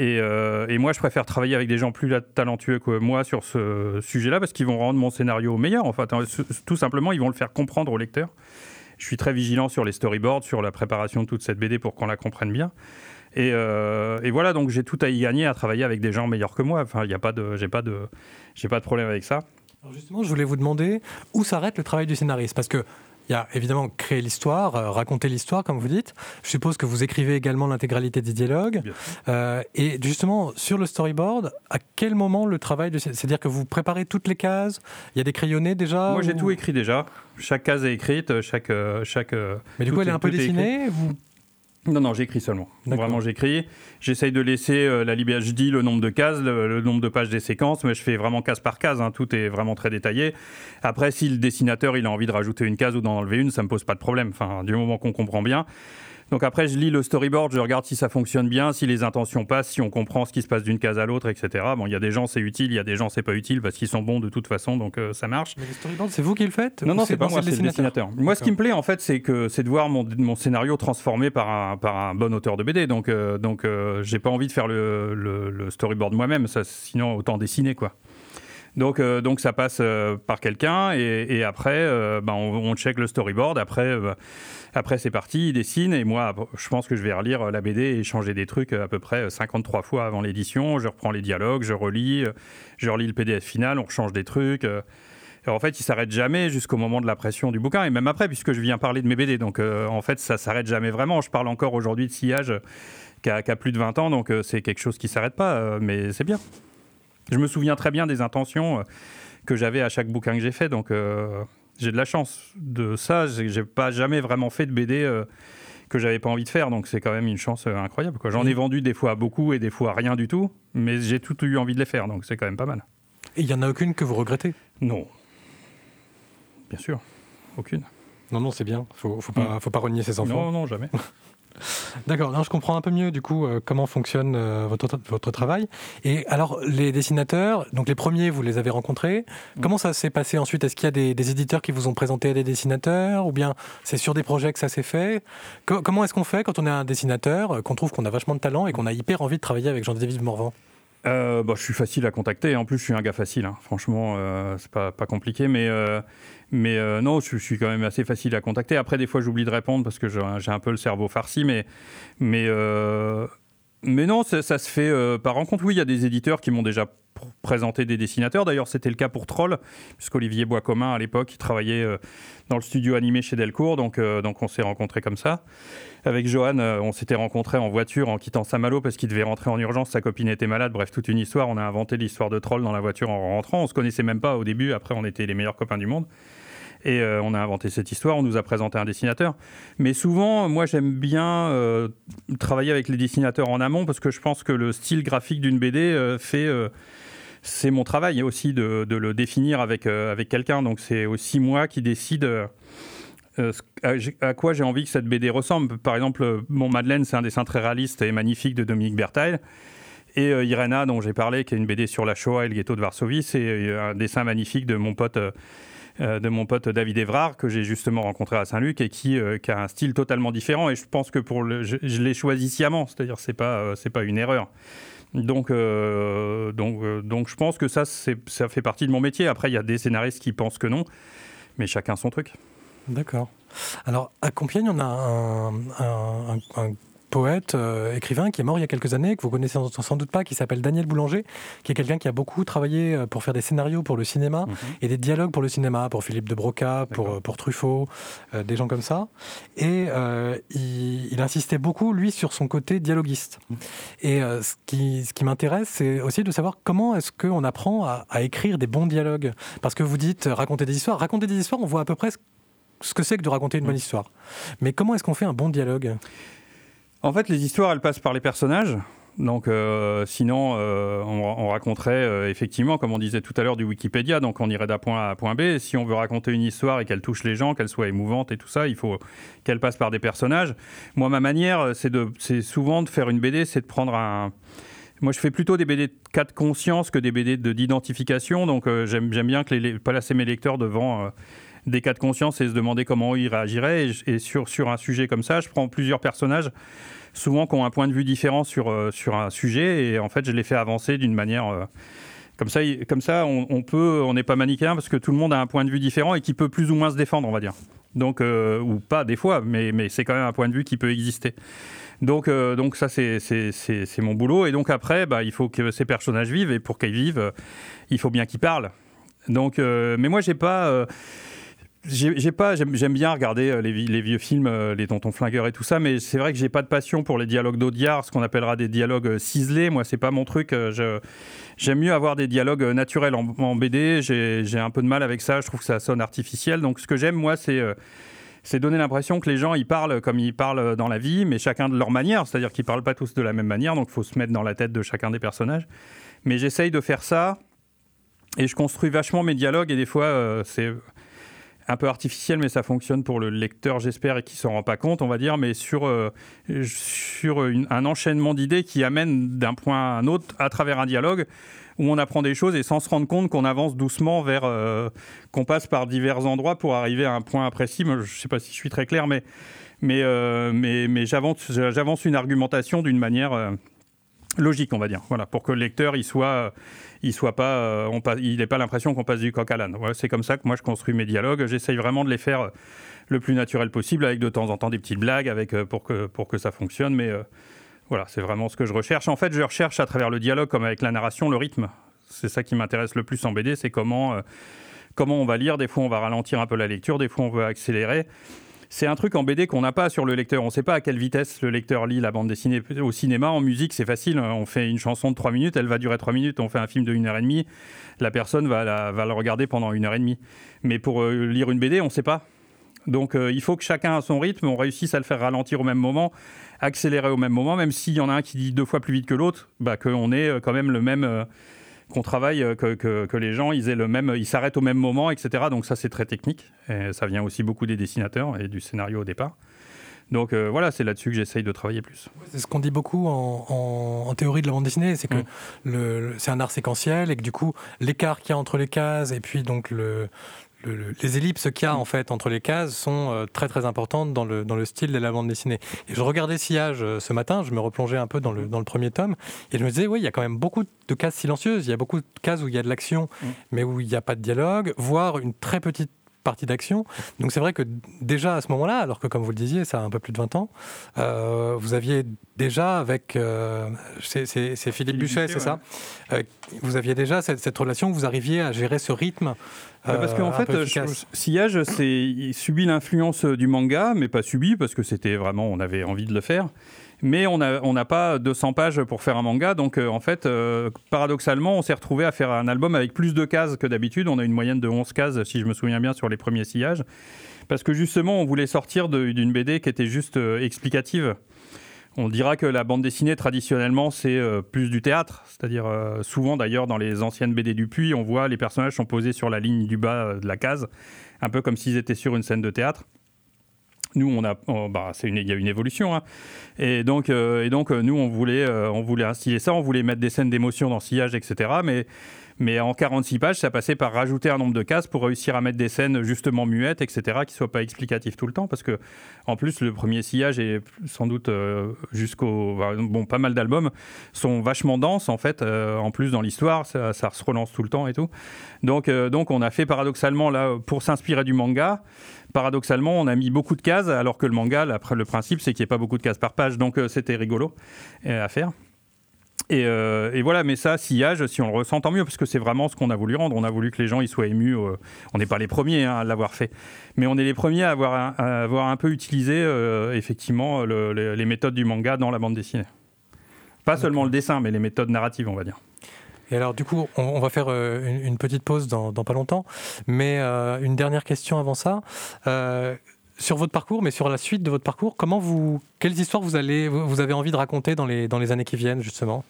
Euh, et, moi, je préfère travailler avec des gens plus talentueux que moi sur ce sujet-là parce qu'ils vont rendre mon scénario meilleur. En fait, hein. tout simplement, ils vont le faire comprendre au lecteur. Je suis très vigilant sur les storyboards, sur la préparation de toute cette BD pour qu'on la comprenne bien. Et, euh, voilà, donc j'ai tout à y gagner à travailler avec des gens meilleurs que moi. Enfin, il n'y a pas de, j'ai pas de, j'ai pas de problème avec ça. Justement, je voulais vous demander où s'arrête le travail du scénariste, parce que il y a évidemment créer l'histoire, euh, raconter l'histoire, comme vous dites. Je suppose que vous écrivez également l'intégralité des dialogues. Euh, et justement, sur le storyboard, à quel moment le travail de... C'est-à-dire que vous préparez toutes les cases? Il y a des crayonnés déjà Moi, j'ai tout écrit déjà. Chaque case est écrite, chaque... chaque Mais du coup, elle est un peu dessinée non, non, j'écris seulement. Vraiment, j'écris. J'essaye de laisser euh, la liberté. Je dis le nombre de cases, le, nombre de pages des séquences, mais je fais vraiment case par case. Hein. Tout est vraiment très détaillé. Après, si le dessinateur il a envie de rajouter une case ou d'en enlever une, ça me pose pas de problème. Enfin, du moment qu'on comprend bien. Donc après, je lis le storyboard, je regarde si ça fonctionne bien, si les intentions passent, si on comprend ce qui se passe d'une case à l'autre, etc. Bon, il y a des gens c'est utile, il y a des gens c'est pas utile parce qu'ils sont bons de toute façon, donc euh, ça marche. Mais le storyboard, c'est vous qui le faites Non, non, c'est pas moi, c'est le dessinateur. Moi, ce qui me plaît en fait, c'est que c'est de voir mon, mon, scénario transformé par un, par un bon auteur de BD. Donc, euh, donc, euh, j'ai pas envie de faire le, le, storyboard moi-même, sinon autant dessiner quoi. Donc, donc ça passe par quelqu'un et, après, ben, on, check le storyboard. Après, après, c'est parti, il dessine, et moi, je pense que je vais relire la BD et changer des trucs à peu près 53 fois avant l'édition. Je reprends les dialogues, je relis, je relis le PDF final, on change des trucs. en fait, il s'arrête jamais jusqu'au moment de la pression du bouquin, et même après, puisque je viens parler de mes BD. Donc, euh, en fait, ça s'arrête jamais vraiment. Je parle encore aujourd'hui de sillage qui a, plus de 20 ans, donc euh, c'est quelque chose qui s'arrête pas, euh, mais c'est bien. Je me souviens très bien des intentions que j'avais à chaque bouquin que j'ai fait, donc j'ai de la chance de ça. J'ai pas jamais vraiment fait de BD euh, que j'avais pas envie de faire, donc c'est quand même une chance euh, incroyable. J'en ai vendu des fois beaucoup et des fois rien du tout, mais j'ai tout eu envie de les faire, donc c'est quand même pas mal. Et il y en a aucune que vous regrettez? Non. Bien sûr, aucune. Non, non, c'est bien. Faut, faut pas, mm. faut pas renier ses enfants. Non, non, jamais. D'accord, je comprends un peu mieux du coup euh, comment fonctionne euh, votre, votre travail. Et alors, les dessinateurs, donc les premiers, vous les avez rencontrés. Mm. Comment ça s'est passé ensuite? Est-ce qu'il y a des, éditeurs qui vous ont présenté des dessinateurs? Ou bien c'est sur des projets que ça s'est fait? Comment est-ce qu'on fait quand on est un dessinateur, euh, qu'on trouve qu'on a vachement de talent et qu'on a hyper envie de travailler avec Jean-David Morvan? Euh, bah, je suis facile à contacter. En plus, je suis un gars facile. Hein. Franchement, euh, c'est pas, pas compliqué. Mais, euh, mais euh, non, je, suis quand même assez facile à contacter. Après, des fois, j'oublie de répondre parce que j'ai un peu le cerveau farci. Mais, mais, euh, mais non, ça, se fait par rencontre. Oui, il y a des éditeurs qui m'ont déjà présenter des dessinateurs. D'ailleurs, c'était le cas pour Troll, puisqu'Olivier Boiscomin, à l'époque, il travaillait euh, dans le studio animé chez Delcourt, donc, euh, donc on s'est rencontrés comme ça. Avec Johan, euh, on s'était rencontrés en voiture en quittant Saint-Malo parce qu'il devait rentrer en urgence, sa copine était malade, bref, toute une histoire. On a inventé l'histoire de Troll dans la voiture en rentrant. On se connaissait même pas au début, après on était les meilleurs copains du monde. Et on a inventé cette histoire, on nous a présenté un dessinateur. Mais souvent, moi j'aime bien travailler avec les dessinateurs en amont parce que je pense que le style graphique d'une BD fait c'est mon travail aussi de, le définir avec, euh, avec quelqu'un. Donc c'est aussi moi qui décide euh, euh, à, quoi j'ai envie que cette BD ressemble. Par exemple, mon Madeleine, c'est un dessin très réaliste et magnifique de Dominique Bertheil. Et Irena, dont j'ai parlé, qui est une BD sur la Shoah et le ghetto de Varsovie, c'est un dessin magnifique de mon pote. De mon pote David Evrard, que j'ai justement rencontré à Saint-Luc et qui, qui, a un style totalement différent. Et je pense que pour je, l'ai choisi sciemment, c'est-à-dire c'est pas c'est pas une erreur. Donc, euh, donc, euh, donc je pense que ça, ça fait partie de mon métier. Après, il y a des scénaristes qui pensent que non, mais chacun son truc. D'accord. Alors, à Compiègne, on a un poète, euh, écrivain qui est mort il y a quelques années, que vous connaissez sans doute pas, qui s'appelle Daniel Boulanger, qui est quelqu'un qui a beaucoup travaillé euh, pour faire des scénarios pour le cinéma mhm. et des dialogues pour le cinéma, pour Philippe de Broca, pour, euh, pour Truffaut, des gens comme ça. Et il, insistait beaucoup, lui, sur son côté dialoguiste. Mhm. Et ce qui, ce qui m'intéresse, c'est aussi de savoir comment est-ce qu'on apprend à, à, écrire des bons dialogues. Parce que vous dites raconter des histoires. Raconter des histoires, on voit à peu près ce que c'est que de raconter une bonne histoire. Mais comment est-ce qu'on fait un bon dialogue? En fait, les histoires, elles passent par les personnages. Donc, euh, sinon, euh, on, raconterait euh, effectivement, comme on disait tout à l'heure, du Wikipédia. Donc, on irait d'un point A à point B. Si on veut raconter une histoire et qu'elle touche les gens, qu'elle soit émouvante et tout ça, il faut qu'elle passe par des personnages. Moi, ma manière, c'est souvent de faire une BD, c'est de prendre un. Moi, je fais plutôt des BD de cas de conscience que des BD d'identification. Donc, j'aime bien que les, pas lasser mes lecteurs devant des cas de conscience et se demander comment ils réagiraient. Et, sur, sur un sujet comme ça, je prends plusieurs personnages, souvent qui ont un point de vue différent sur, euh, sur un sujet, et en fait, je les fais avancer d'une manière. Euh, comme ça, comme ça on, peut, on n'est pas manichéen parce que tout le monde a un point de vue différent et qui peut plus ou moins se défendre, on va dire. Donc, euh, ou pas des fois, mais, mais c'est quand même un point de vue qui peut exister. Donc, donc ça, c'est mon boulot. Et donc après, bah, il faut que ces personnages vivent. Et pour qu'ils vivent, il faut bien qu'ils parlent. Donc, mais moi, j'ai pas j'ai pas, j'aime bien regarder euh, les, vieux films, euh, les tontons flingueurs et tout ça, mais c'est vrai que j'ai pas de passion pour les dialogues d'Audiard, ce qu'on appellera des dialogues euh, ciselés. Moi, c'est pas mon truc. J'aime mieux avoir des dialogues naturels en, BD. J'ai un peu de mal avec ça. Je trouve que ça sonne artificiel. Donc, ce que j'aime, moi, c'est c'est donner l'impression que les gens ils parlent comme ils parlent dans la vie, mais chacun de leur manière. C'est-à-dire qu'ils parlent pas tous de la même manière. Donc, il faut se mettre dans la tête de chacun des personnages. Mais j'essaye de faire ça. Et je construis vachement mes dialogues et des fois, c'est un peu artificiel, mais ça fonctionne pour le lecteur, j'espère, et qui s'en rend pas compte, on va dire, mais sur, euh, sur un enchaînement d'idées qui amène d'un point à un autre à travers un dialogue où on apprend des choses et sans se rendre compte qu'on avance doucement vers, euh, qu'on passe par divers endroits pour arriver à un point précis. Je ne sais pas si je suis très clair, mais, mais, euh, mais, mais j'avance, j'avance une argumentation d'une manière logique, on va dire, voilà, pour que le lecteur il soit il soit pas, euh, on il n'ait pas l'impression qu'on passe du coq à l'âne. c'est comme ça que moi je construis mes dialogues. J'essaye vraiment de les faire euh, le plus naturel possible, avec de temps en temps des petites blagues, avec euh, pour que pour que ça fonctionne. Mais voilà, c'est vraiment ce que je recherche. En fait, je recherche à travers le dialogue, comme avec la narration, le rythme. C'est ça qui m'intéresse le plus en BD, c'est comment comment on va lire. Des fois, on va ralentir un peu la lecture, des fois, on veut accélérer c'est un truc en BD qu'on n'a pas sur le lecteur. On ne sait pas à quelle vitesse le lecteur lit la bande dessinée. Au cinéma, en musique, c'est facile. On fait une chanson de 3 minutes, elle va durer 3 minutes. On fait un film de 1 heure et demie, la personne va, va le regarder pendant une heure et demie. Mais pour euh, lire une BD, on ne sait pas. Donc euh, il faut que chacun a son rythme, on réussisse à le faire ralentir au même moment, accélérer au même moment, même s'il y en a un qui dit deux fois plus vite que l'autre, bah, qu'on ait euh, quand même le même qu'on travaille, euh, que, les gens ils aient le même, ils s'arrêtent au même moment, etc. Donc ça c'est très technique. Et ça vient aussi beaucoup des dessinateurs et du scénario au départ. Donc euh, voilà, c'est là-dessus que j'essaye de travailler plus. C'est ce qu'on dit beaucoup en, théorie de la bande dessinée, c'est que mm. c'est un art séquentiel et que du coup l'écart qu'il y a entre les cases et puis donc le, les ellipses qu'il y a en fait entre les cases sont euh, très très importantes dans le, dans le style de la bande dessinée. Et je regardais Sillage euh, ce matin, je me replongeais un peu dans le, dans le premier tome, et je me disais, oui, il y a quand même beaucoup de cases silencieuses, il y a beaucoup de cases où il y a de l'action, mm. mais où il n'y a pas de dialogue, voire une très petite partie d'action. Donc c'est vrai que déjà à ce moment-là, alors que comme vous le disiez, ça a un peu plus de 20 ans, euh, vous aviez déjà avec... Euh, c'est Philippe Buchet, c'est ça euh, Vous aviez déjà cette, cette, relation, vous arriviez à gérer ce rythme bah, parce qu'en fait, Sillage subit l'influence du manga, mais pas subi, parce que c'était vraiment, on avait envie de le faire mais on n'a pas 200 pages pour faire un manga. Donc, euh, en fait, euh, paradoxalement, on s'est retrouvé à faire un album avec plus de cases que d'habitude. On a une moyenne de 11 cases, si je me souviens bien, sur les premiers sillages. Parce que justement, on voulait sortir d'une BD qui était juste euh, explicative. On dira que la bande dessinée, traditionnellement, c'est plus du théâtre. C'est-à-dire, souvent d'ailleurs, dans les anciennes BD du Puy, on voit les personnages sont posés sur la ligne du bas de la case, un peu comme s'ils étaient sur une scène de théâtre. Nous, on a, oh, bah, c'est il y a une évolution, hein. et donc, euh, et donc, euh, nous, on voulait, euh, on voulait instiller ça, on voulait mettre des scènes d'émotion dans sillage, etc. Mais mais en 46 pages, ça passait par rajouter un nombre de cases pour réussir à mettre des scènes justement muettes, etc., qui ne soient pas explicatives tout le temps. Parce que, en plus, le premier sillage est sans doute jusqu'au. Bon, pas mal d'albums sont vachement denses, en fait. En plus, dans l'histoire, ça, se relance tout le temps et tout. Donc, donc on a fait paradoxalement, là, pour s'inspirer du manga, paradoxalement, on a mis beaucoup de cases, alors que le manga, le principe, c'est qu'il n'y ait pas beaucoup de cases par page. Donc, c'était rigolo à faire. Euh, et, voilà, mais ça, sillage, si on le ressent, tant mieux, parce que c'est vraiment ce qu'on a voulu rendre. On a voulu que les gens ils soient émus. Euh, on n'est pas les premiers hein, à l'avoir fait, mais on est les premiers à avoir, un, avoir un peu utilisé euh, effectivement les, méthodes du manga dans la bande dessinée. Pas seulement le dessin, mais les méthodes narratives, on va dire. Et alors, du coup, on, va faire une, petite pause dans, pas longtemps, mais une dernière question avant ça sur votre parcours, mais sur la suite de votre parcours, comment vous, quelles histoires vous, allez, vous avez envie de raconter dans les, dans les années qui viennent, justement?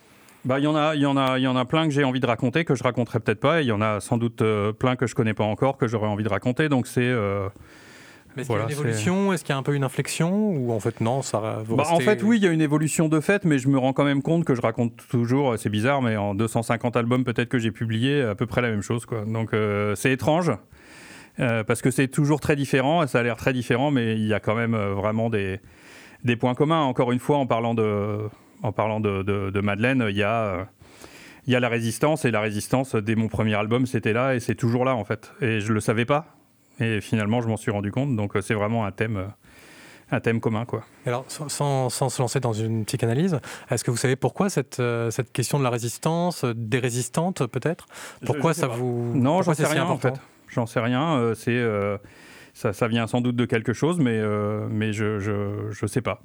Bah, il y en a, il y en a, il y en a plein que j'ai envie de raconter que je raconterai peut-être pas. Il y en a sans doute euh, plein que je connais pas encore que j'aurais envie de raconter. Donc c'est. Euh, est-ce qu'il y a une évolution? Est-ce qu'il y a un peu une inflexion? Ou en fait, non, ça va bah, En fait, oui, il y a une évolution de fait, mais je me rends quand même compte que je raconte toujours, c'est bizarre, mais en 250 albums, peut-être que j'ai publié à peu près la même chose. Quoi. Donc euh, c'est étrange, parce que c'est toujours très différent, ça a l'air très différent, mais il y a quand même vraiment des, des points communs. Encore une fois, en parlant de, en parlant de, Madeleine, il y a il y a la résistance et la résistance dès mon premier album c'était là et c'est toujours là en fait et je le savais pas et finalement je m'en suis rendu compte donc c'est vraiment un thème un thème commun quoi. Alors sans, se lancer dans une psychanalyse, est-ce que vous savez pourquoi cette, euh, cette question de la résistance, des résistantes peut-être? Pourquoi ça vous Non, j'en sais rien en fait. J'en sais rien, c'est ça, ça, vient sans doute de quelque chose, mais, mais je, je, je sais pas.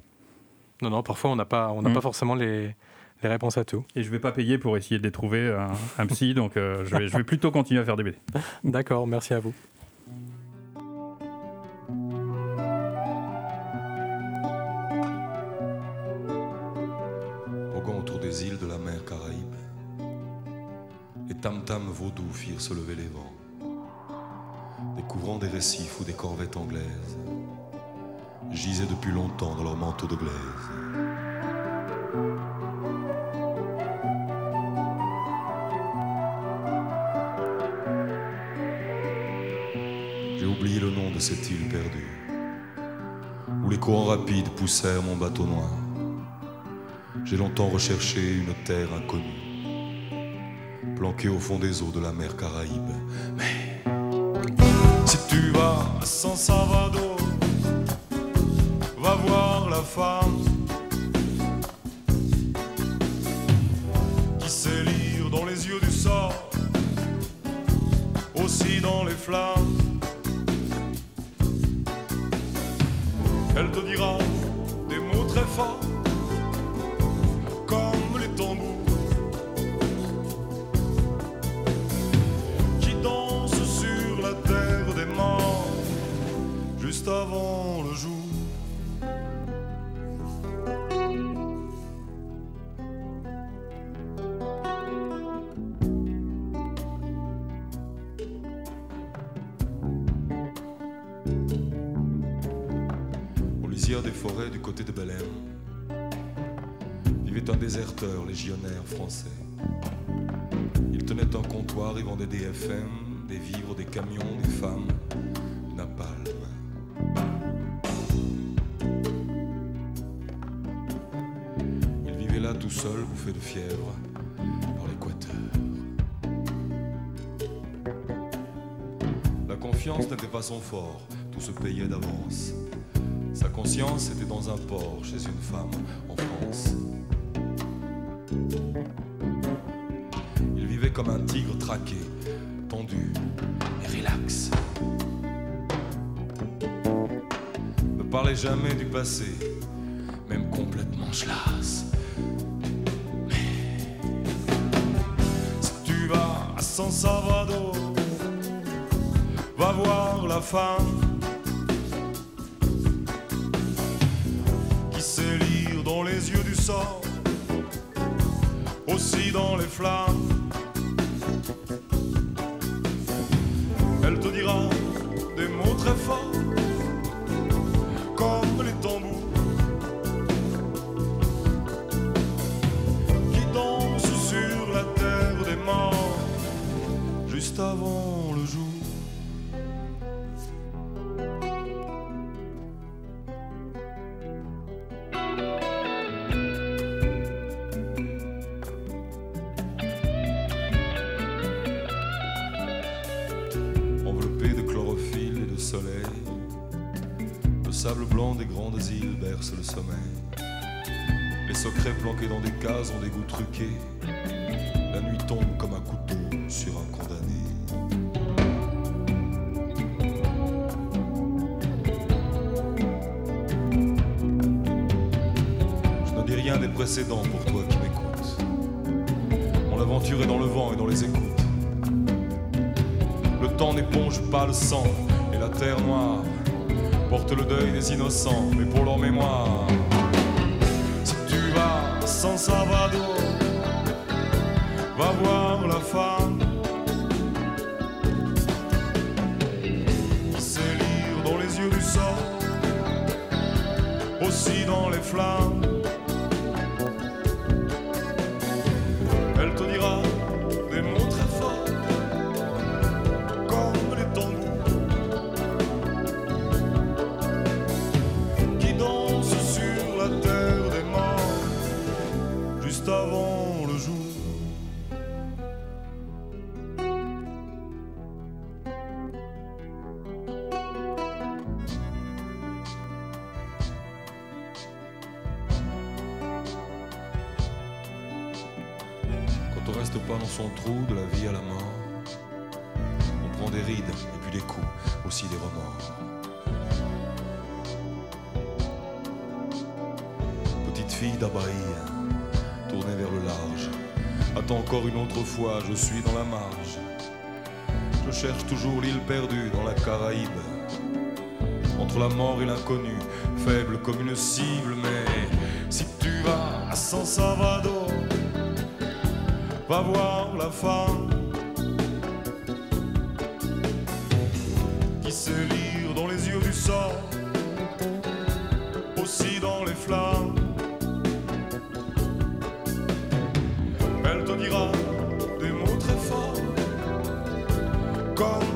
Non, non, parfois on n'a pas, on n'a pas mm. forcément les, les, réponses à tout. Et je vais pas payer pour essayer de les trouver un, un psy, donc je, vais, je vais plutôt continuer à faire des BD. D'accord, merci à vous. Tam-tams vaudous firent se lever les vents, découvrant des récifs ou des corvettes anglaises, gisaient depuis longtemps dans leurs manteaux de glaise. J'ai oublié le nom de cette île perdue, où les courants rapides poussèrent mon bateau noir j'ai longtemps recherché une terre inconnue, planquée au fond des eaux de la mer Caraïbe. Mais si tu vas à San Salvador, va voir la femme qui sait lire dans les yeux du sort, aussi dans les flammes. Elle te dira avant le jour. Au lisière des forêts du côté de Belém, vivait un déserteur légionnaire français. Il tenait un comptoir et vendait des FM, des vivres, des camions, des femmes, napalm. Tout seul, bouffé de fièvre, dans l'équateur. La confiance n'était pas son fort, tout se payait d'avance. Sa conscience était dans un port, chez une femme, en France. Il vivait comme un tigre traqué, tendu et relax. Ne parlait jamais du passé, même complètement schlass. Salvador, va voir la femme grandes îles berce le sommeil. Les secrets planqués dans des cases ont des goûts truqués. La nuit tombe comme un couteau sur un condamné. des précédents pour toi qui m'écoutes. Mon aventure est dans le vent et dans les écoutes. Le temps n'éponge pas le sang et la terre noire porte le deuil des innocents, mais pour leur mémoire. Si tu vas sans Salvador, va voir la femme sait lire dans les yeux du sang, aussi dans les flammes. Toujours l'île perdue dans la Caraïbe. Entre la mort et l'inconnu, faible comme une cible, mais si tu vas à San Salvador, va voir la femme qui sait lire dans les yeux du sang, aussi dans les flammes. Elle te dira comme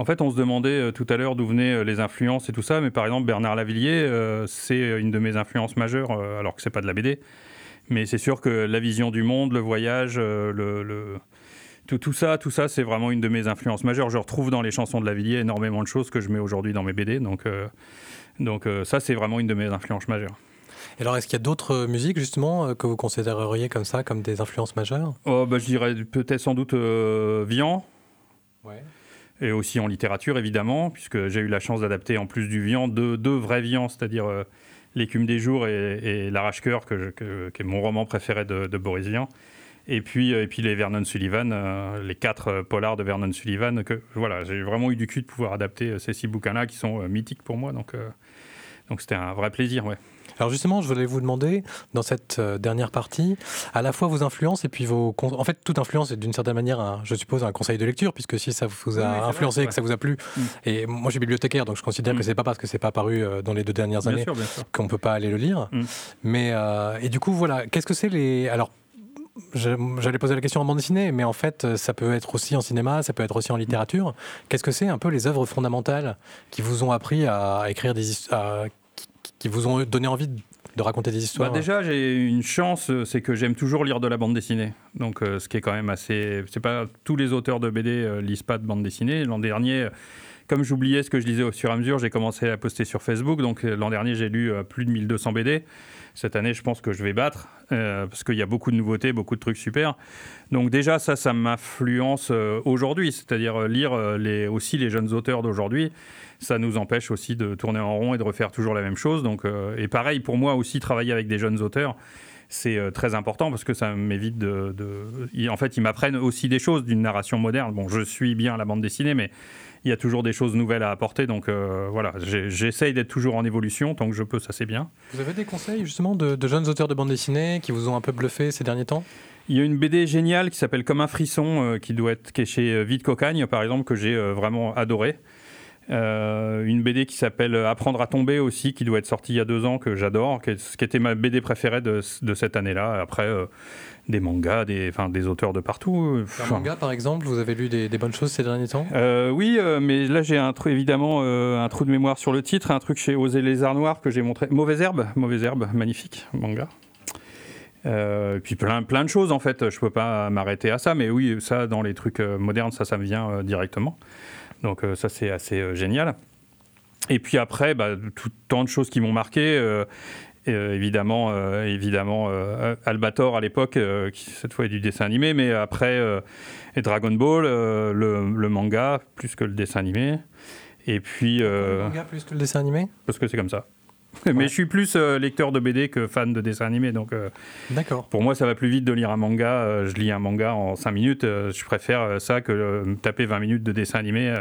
En fait, on se demandait euh, tout à l'heure d'où venaient euh, les influences et tout ça, mais par exemple, Bernard Lavillier, euh, c'est une de mes influences majeures, alors que c'est pas de la BD. Mais c'est sûr que la vision du monde, le voyage, le, le- tout, tout ça, tout ça, c'est vraiment une de mes influences majeures. Je retrouve dans les chansons de Lavillier énormément de choses que je mets aujourd'hui dans mes BD. Donc, euh, donc euh, ça, c'est vraiment une de mes influences majeures. Et alors, est-ce qu'il y a d'autres musiques, justement, que vous considéreriez comme ça, comme des influences majeures? Oh, bah, je dirais peut-être sans doute euh, Vian. Ouais. Et aussi en littérature évidemment, puisque j'ai eu la chance d'adapter en plus du Vian deux, vrais Vians, c'est-à-dire euh, L'écume des jours et, L'arrache-cœur, que, qui est mon roman préféré de, de Boris Vian. Et puis, euh, et puis les Vernon Sullivan, euh, les quatre polars de Vernon Sullivan, que voilà, j'ai vraiment eu du cul de pouvoir adapter ces six bouquins-là qui sont mythiques pour moi, donc donc c'était un vrai plaisir, ouais. Alors justement, je voulais vous demander, dans cette euh, dernière partie, à la fois vos influences et puis vos... En fait, toute influence est d'une certaine manière, un- je suppose, un conseil de lecture, puisque si ça vous a Oui, influencé vrai, et que ça vous a plu, Mm. et moi je suis bibliothécaire, donc je considère Mm. que c'est pas parce que c'est pas paru euh, dans les deux dernières Bien années qu'on peut pas aller le lire. Mm. Mais euh, et du coup, voilà, qu'est-ce que c'est les... Alors, J'allais poser la question en bande dessinée, mais en fait, ça peut être aussi en cinéma, ça peut être aussi en littérature. Qu'est-ce que c'est un peu les œuvres fondamentales qui vous ont appris à écrire des histoires, qui, vous ont donné envie de raconter des histoires Bah, déjà, j'ai une chance, c'est que j'aime toujours lire de la bande dessinée. Donc, euh, ce qui est quand même assez. C'est pas tous les auteurs de BD euh, lisent pas de bande dessinée. L'an dernier, comme j'oubliais ce que je lisais au fur et à mesure, j'ai commencé à poster sur Facebook. Donc, euh, l'an dernier, j'ai lu euh, plus de 1200 BD. Cette année, je pense que je vais battre euh, parce qu'il y a beaucoup de nouveautés, beaucoup de trucs super. Donc, déjà, ça, ça m'influence aujourd'hui. C'est-à-dire lire aussi les jeunes auteurs d'aujourd'hui ça nous empêche aussi de tourner en rond et de refaire toujours la même chose. Donc, et pareil, pour moi aussi, travailler avec des jeunes auteurs, c'est très important parce que ça m'évite de, En fait, ils m'apprennent aussi des choses d'une narration moderne. Bon, je suis bien la bande dessinée, mais il y a toujours des choses nouvelles à apporter. Donc euh, voilà, j'essaye d'être toujours en évolution tant que je peux, ça c'est bien. Vous avez des conseils justement de, de jeunes auteurs de bande dessinée qui vous ont un peu bluffé ces derniers temps? Il y a une BD géniale qui s'appelle Comme un frisson, euh, qui doit être qui est chez Vide Cocagne, par exemple, que j'ai euh, vraiment adoré. Euh, une BD qui s'appelle Apprendre à tomber aussi, qui doit être sortie il y a deux ans, que j'adore, qui, qui était ma BD préférée de, de cette année-là. Après, euh, des mangas, des, auteurs de partout. Un manga par exemple, vous avez lu des, des bonnes choses ces derniers temps? Euh, oui, mais là j'ai un évidemment un trou de mémoire sur le titre, un truc chez Oser les Arts Noirs que j'ai montré. Mauvaise herbe, mauvaise herbe, magnifique manga. Euh, et puis plein, plein de choses en fait. Je peux pas m'arrêter à ça, mais oui, ça dans les trucs euh, modernes, ça, ça me vient euh, directement. Donc euh, ça c'est assez euh, génial. Et puis après, bah, tout tant de choses qui m'ont marqué. euh, évidemment, euh, évidemment euh, Albator à l'époque, qui cette fois est du dessin animé, mais après et Dragon Ball, le, le manga plus que le dessin animé. Et puis, Le manga plus que le dessin animé? Parce que c'est comme ça. Mais je suis plus euh, lecteur de BD que fan de dessin animé, donc euh, D'accord. pour moi ça va plus vite de lire un manga. euh, je lis un manga en 5 minutes, je préfère ça que me taper 20 minutes de dessin animé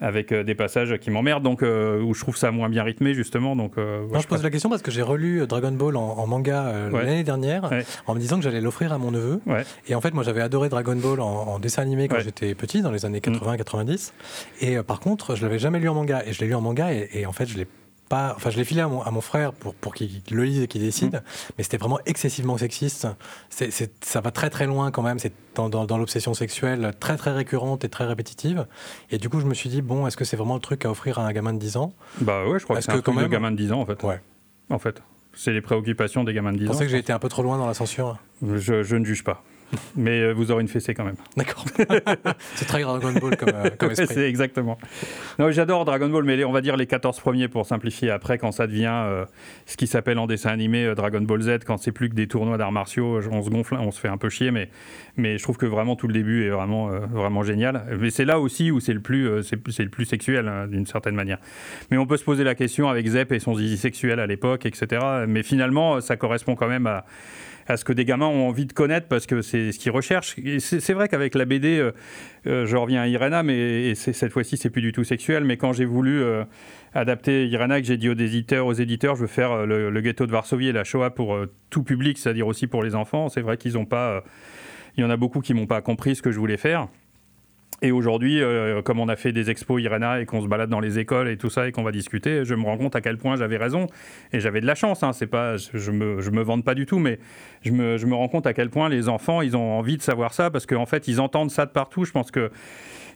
avec des passages qui m'emmerdent, donc euh, où je trouve ça moins bien rythmé justement. Donc, euh, ouais, Non, je pose la question parce que j'ai relu Dragon Ball en, en manga euh, Ouais. l'année dernière Ouais. en me disant que j'allais l'offrir à mon neveu. Et en fait, moi j'avais adoré Dragon Ball en, en dessin animé quand j'étais petit, dans les années Mm. 80-90. Et euh, par contre, je l'avais jamais lu en manga. Et je l'ai lu en manga et, et en fait, je l'ai pas. Enfin, je l'ai filé à mon, à mon frère pour, pour qu'il le lise et qu'il décide. Mm. Mais c'était vraiment excessivement sexiste. Ça va très très loin quand même. C'est dans, dans, dans l'obsession sexuelle très très récurrente et très répétitive. Et du coup, je me suis dit, bon, est-ce que c'est vraiment le truc à offrir à un gamin de 10 ans? Bah ouais, je crois que c'est un que quand truc de gamin de 10 ans en fait. Ouais. En fait. c'est les préoccupations des gamins de 10 Vous ans. pensez que j'ai été un peu trop loin dans l'ascension je, je ne juge pas. Mais euh, vous aurez une fessée quand même. D'accord. c'est très Dragon Ball comme, euh, comme esprit. exactement. Non, j'adore Dragon Ball, mais les- on va dire les 14 premiers pour simplifier. Après, quand ça devient euh, ce qui s'appelle en dessin animé euh, Dragon Ball Z, quand c'est plus que des tournois d'arts martiaux, on se gonfle, on se fait un peu chier, mais, mais je trouve que vraiment tout le début est vraiment, vraiment génial. Mais c'est là aussi où c'est le plus, c'est le plus sexuel, hein, d'une certaine manière. Mais on peut se poser la question avec Zep et son zizi sexuel à l'époque, etc. Mais finalement, ça correspond quand même à à ce que des gamins ont envie de connaître parce que c'est ce qu'ils recherchent. C'est vrai qu'avec la BD, euh, euh, je reviens à Irena, mais cette fois-ci, c'est plus du tout sexuel. Mais quand j'ai voulu euh, adapter Irena, que j'ai dit aux éditeurs, aux éditeurs, je veux faire le, ghetto de Varsovie et la Shoah pour tout public, c'est-à-dire aussi pour les enfants. C'est vrai qu'ils n'ont pas. il y en a beaucoup qui m'ont pas compris ce que je voulais faire. Et aujourd'hui, euh, comme on a fait des expos Irena et qu'on se balade dans les écoles et tout ça et qu'on va discuter, je me rends compte à quel point j'avais raison et j'avais de la chance. Hein, c'est pas, je, je me, je me vante pas du tout, mais je me, je me rends compte à quel point les enfants, ils ont envie de savoir ça parce qu'en fait, ils entendent ça de partout. Je pense que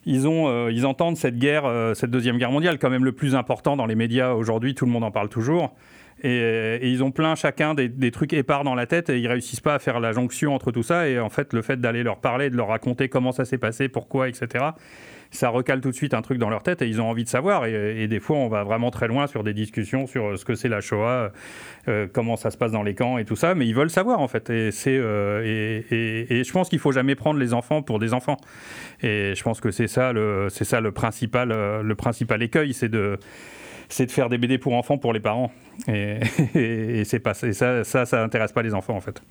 ils, ont, euh, ils entendent cette guerre, euh, cette deuxième guerre mondiale, quand même le plus important dans les médias aujourd'hui. Tout le monde en parle toujours. Et, et ils ont plein chacun des, trucs épars dans la tête et ils réussissent pas à faire la jonction entre tout ça. Et en fait, le fait d'aller leur parler, de leur raconter comment ça s'est passé, pourquoi, etc., ça recale tout de suite un truc dans leur tête et ils ont envie de savoir. Et, des fois, on va vraiment très loin sur des discussions sur ce que c'est la Shoah, euh, comment ça se passe dans les camps et tout ça. Mais ils veulent savoir en fait. Et, c'est, euh, et, je pense qu'il faut jamais prendre les enfants pour des enfants. Et je pense que c'est ça le, c'est ça le principal, euh, le principal écueil, c'est de c'est de faire des BD pour enfants pour les parents. Et, et- et c'est pas et ça, ça, ça intéresse pas les enfants en fait.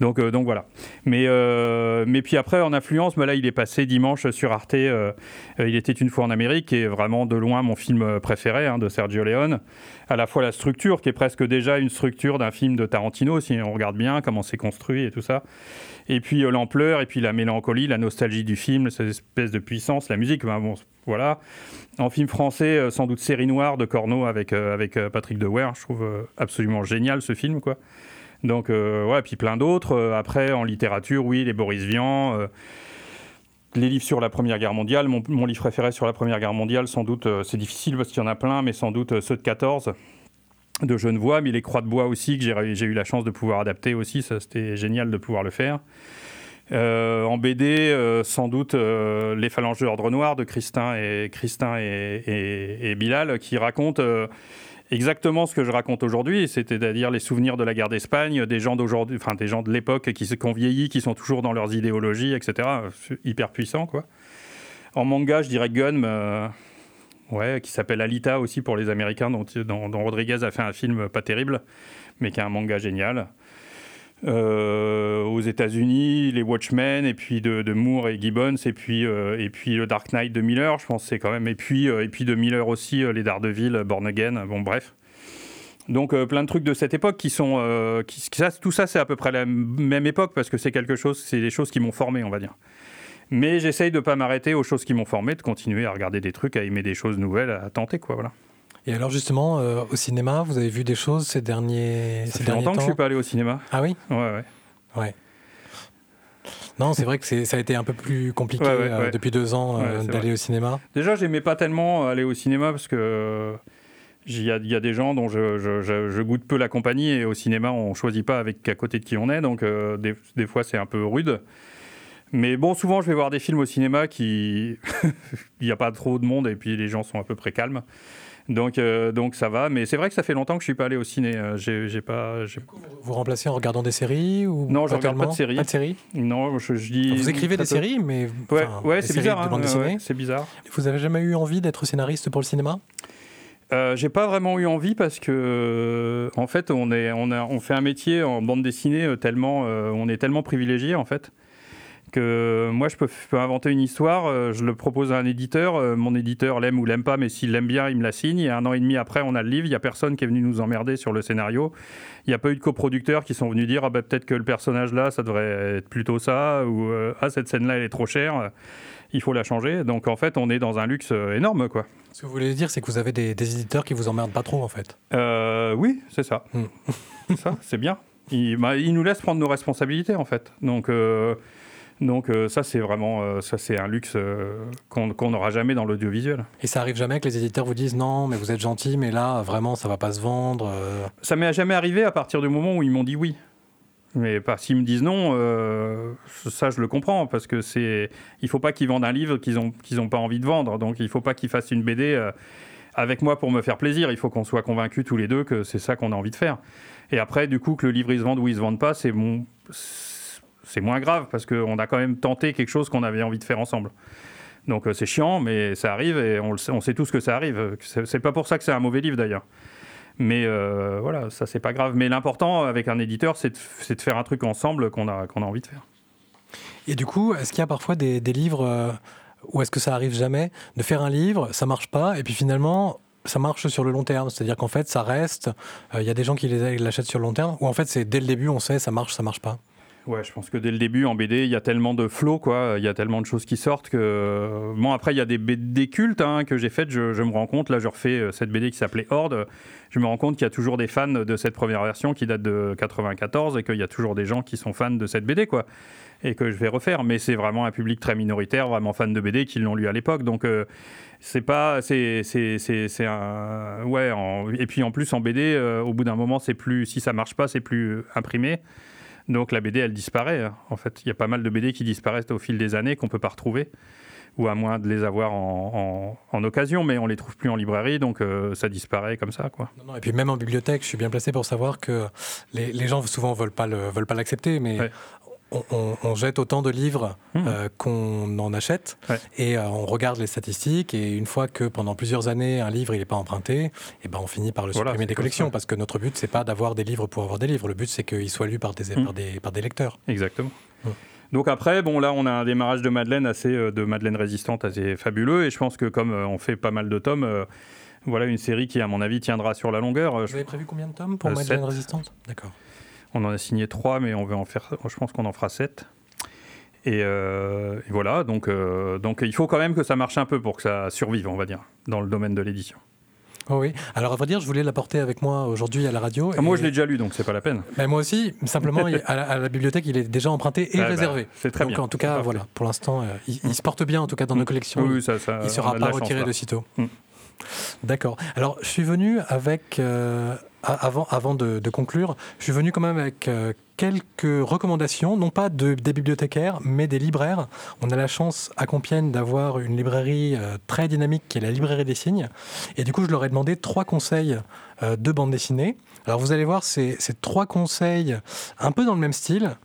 Donc, euh, donc voilà. Mais, euh, mais puis après, en influence, bah là, il est passé dimanche sur Arte. euh, il était une fois en Amérique, qui est vraiment de loin mon film préféré hein, de Sergio Leone. À la fois la structure, qui est presque déjà une structure d'un film de Tarantino, si on regarde bien comment c'est construit et tout ça. Et puis l'ampleur, et puis la mélancolie, la nostalgie du film, cette espèce de puissance, la musique, voilà. En film français, euh, sans doute Série Noire de Corneau avec, euh, avec euh, Patrick Dewar, je trouve absolument génial ce film, quoi. Donc, ouais, puis plein d'autres. Après, en littérature, oui, les Boris Vian, les livres sur la Première Guerre mondiale. Mon, livre préféré sur la Première Guerre mondiale, sans doute, c'est difficile parce qu'il y en a plein, mais sans doute ceux de 14 de Genevois, mais les Croix de bois aussi, que j'ai eu la chance de pouvoir adapter aussi. C'était génial de pouvoir le faire. Euh, en BD, euh, sans doute euh, Les Phalanges de l'Ordre Noir de Christin et, Bilal, qui racontent exactement ce que je raconte aujourd'hui, c'est-à-dire les souvenirs de la guerre d'Espagne, des gens d'aujourd'hui, enfin des gens de l'époque qui, qui ont vieilli, qui sont toujours dans leurs idéologies, etc. Hyper puissant, quoi. En manga, je dirais Gun, ouais, qui s'appelle Alita aussi pour les Américains, dont- dont Rodriguez a fait un film pas terrible, mais qui est un manga génial. Euh, aux États-Unis, les Watchmen, et puis de, Moore et Gibbons, et puis, euh, et puis le Dark Knight de Miller, je pense c'est quand même, et puis, euh, et puis de Miller aussi, euh, les Daredevil, Born Again, bon bref. Donc euh, plein de trucs de cette époque qui sont, euh, tout ça c'est à peu près la même époque parce que c'est quelque chose, c'est des choses qui m'ont formé, on va dire. Mais j'essaye de pas m'arrêter aux choses qui m'ont formé, de continuer à regarder des trucs, à aimer des choses nouvelles, à tenter quoi, voilà. Et alors justement, euh, au cinéma, vous avez vu des choses ces derniers, Ça ces fait derniers longtemps que temps je suis pas allé au cinéma. Ah oui Ouais ouais. Ouais. Non, c'est vrai que ça a été un peu plus compliqué Ouais, ouais, euh, ouais. depuis deux ans euh, d'aller au cinéma. Déjà, j'aimais pas tellement aller au cinéma parce que euh, il y, a- il y a des gens dont je, je- je- je goûte peu la compagnie et au cinéma, on choisit pas avec à côté de qui on est, donc des, des fois c'est un peu rude. Mais bon, souvent je vais voir des films au cinéma qui il n'y a pas trop de monde et puis les gens sont à peu près calmes. Donc, euh, donc ça va, mais c'est vrai que ça fait longtemps que je suis pas allé au ciné. Euh, J'ai pas, j'ai- Vous remplacez en regardant des séries ou Non, je regarde tellement pas de séries. Pas de séries non, je, je dis. Vous écrivez des séries, mais Ouais, ouais c'est bizarre. hein, ouais, c'est bizarre. Vous avez jamais eu envie d'être scénariste pour le cinéma? Euh, j'ai pas vraiment eu envie parce que euh, en fait on est on a on fait un métier en bande dessinée tellement euh, on est tellement privilégié en fait que moi je peux, je peux inventer une histoire euh, je le propose à un éditeur euh, mon éditeur l'aime ou l'aime pas mais s'il l'aime bien il me la signe et un an et demi après on a le livre il y a personne qui est venu nous emmerder sur le scénario il n'y a pas eu de coproducteurs qui sont venus dire ah bah, peut-être que le personnage là ça devrait être plutôt ça ou euh, ah cette scène là elle est trop chère il faut la changer donc en fait on est dans un luxe énorme quoi Ce que vous voulez dire, c'est que vous avez des, des éditeurs qui vous emmerdent pas trop, en fait. Euh, oui, c'est ça. Hmm. Ça, c'est bien. Il, bah, nous laisse prendre nos responsabilités, en fait. Donc, euh, Donc euh, ça, c'est vraiment euh, ça, c'est un luxe euh, qu'on n'aura jamais dans l'audiovisuel. Et ça arrive jamais que les éditeurs vous disent non, mais vous êtes gentil, mais là, vraiment, ça va pas se vendre. Ça m'est jamais arrivé à partir du moment où ils m'ont dit oui. Mais pas s'ils me disent non, ça je le comprends parce que c'est, il faut pas qu'ils vendent un livre qu'ils ont qu'ils ont pas envie de vendre. Donc il faut pas qu'ils fassent une BD avec moi pour me faire plaisir. Il faut qu'on soit convaincus tous les deux que c'est ça qu'on a envie de faire. Et après, du coup, que le livre il se vende ou il se vende pas, c'est mon, c'est moins grave parce qu'on a quand même tenté quelque chose qu'on avait envie de faire ensemble. Donc euh, c'est chiant, mais ça arrive et on, sait, on sait tous que ça arrive. C'est pas pour ça que c'est un mauvais livre d'ailleurs. Mais euh, voilà, ça c'est pas grave. Mais l'important avec un éditeur, c'est de, faire un truc ensemble qu'on a, qu'on a envie de faire. Et du coup, est-ce qu'il y a parfois des, livres euh, où est-ce que ça arrive jamais? De faire un livre, ça marche pas, et puis finalement ça marche sur le long terme, c'est-à-dire qu'en fait ça reste, euh, il y a des gens qui l'achètent sur le long terme, ou en fait c'est dès le début on sait ça marche, ça marche pas? Ouais, je pense que dès le début en BD, il y a tellement de flow, quoi. Il y a tellement de choses qui sortent que. Bon, après, il y a des BD cultes hein, que j'ai faites. Je, me rends compte, là, je refais euh, cette BD qui s'appelait Horde. Je me rends compte qu'il y a toujours des fans de cette première version qui date de 94 et qu'il y a toujours des gens qui sont fans de cette BD, quoi. Et que je vais refaire. Mais c'est vraiment un public très minoritaire, vraiment fan de BD qui l'ont lu à l'époque. Donc. euh, c'est pas c'est c'est un ouais et puis en plus en BD euh, au bout d'un moment c'est plus si ça marche pas c'est plus euh, imprimé donc la BD, elle disparaît. hein. En fait, il y a pas mal de BD qui disparaissent au fil des années qu'on peut pas retrouver, ou à moins de les avoir en, en- en occasion, mais on les trouve plus en librairie, donc euh, ça disparaît comme ça, quoi. Non, non, et puis même en bibliothèque, je suis bien placé pour savoir que les, les gens souvent veulent pas le, veulent pas l'accepter, mais Ouais. On, on- on jette autant de livres Mmh. euh, qu'on en achète, Ouais. et euh, on regarde les statistiques, et une fois que pendant plusieurs années un livre il n'est pas emprunté, et ben on finit par le Voilà, supprimer des collections, ça. parce que notre but c'est pas d'avoir des livres pour avoir des livres, le but c'est qu'ils soient lus par des, Mmh. par des, par des lecteurs. Exactement. Ouais. Donc après, bon là, on a un démarrage de Madeleine assez euh, de Madeleine résistante assez fabuleux, et je pense que comme on fait pas mal de tomes, euh, voilà une série qui, à mon avis, tiendra sur la longueur. Vous avez prévu combien de tomes pour Madeleine. Résistante? D'accord. On en a signé trois, mais on veut en faire. Je pense qu'on en fera sept. Et, euh, et voilà, donc, euh, donc il faut quand même que ça marche un peu pour que ça survive, on va dire, dans le domaine de l'édition. Oh oui. Alors à vrai dire, je voulais l'apporter avec moi aujourd'hui à la radio. Ah, moi, et- je l'ai déjà lu, donc c'est pas la peine. Ben, moi aussi, simplement à la, à la bibliothèque, il est déjà emprunté et Ah, bah, réservé. c'est très Donc bien. en tout cas, voilà, pour l'instant, euh, il, il se porte bien en tout cas dans nos collections. Oui, ça, ça, il sera de pas chance, retiré de sitôt. Mm. D'accord. Alors, je suis venu avec, euh, avant, avant de, conclure, je suis venu quand même avec euh, quelques recommandations, non pas de, des bibliothécaires, mais des libraires. On a la chance à Compiègne d'avoir une librairie euh, très dynamique qui est la librairie des signes. Et du coup, je leur ai demandé trois conseils euh, de bande dessinée. Alors, vous allez voir, c'est trois conseils un peu dans le même style.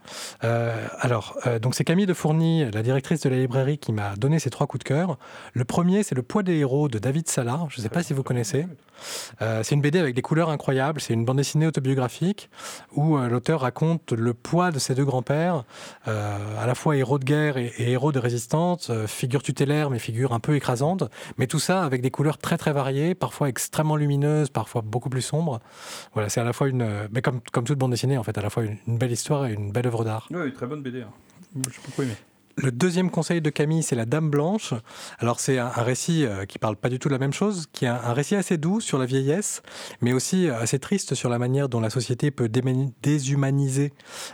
Euh, alors, euh, donc c'est Camille de Fourny, la directrice de la librairie, qui m'a donné ces trois coups de cœur. Le premier, c'est Le poids des héros de David Salard. Je ne sais pas si vous connaissez. Euh, c'est une BD avec des couleurs incroyables. C'est une bande dessinée autobiographique où l'auteur raconte le poids de ses deux grands-pères, à la fois héros de guerre et, et héros de résistance, figure tutélaire mais figure un peu écrasante. Mais tout ça avec des couleurs très très variées, parfois extrêmement lumineuses, parfois beaucoup plus sombres. Voilà, c'est à la fois une, mais comme, comme toute bande dessinée en fait, à la fois une, une belle histoire et une belle œuvre d'art. Oui, très bonne BD. hein. J'ai beaucoup aimé. Le deuxième conseil de Camille, c'est La Dame Blanche. Alors c'est un, un récit euh, qui parle pas du tout de la même chose, qui est un, un récit assez doux sur la vieillesse, mais aussi euh, assez triste sur la manière dont la société peut déshumaniser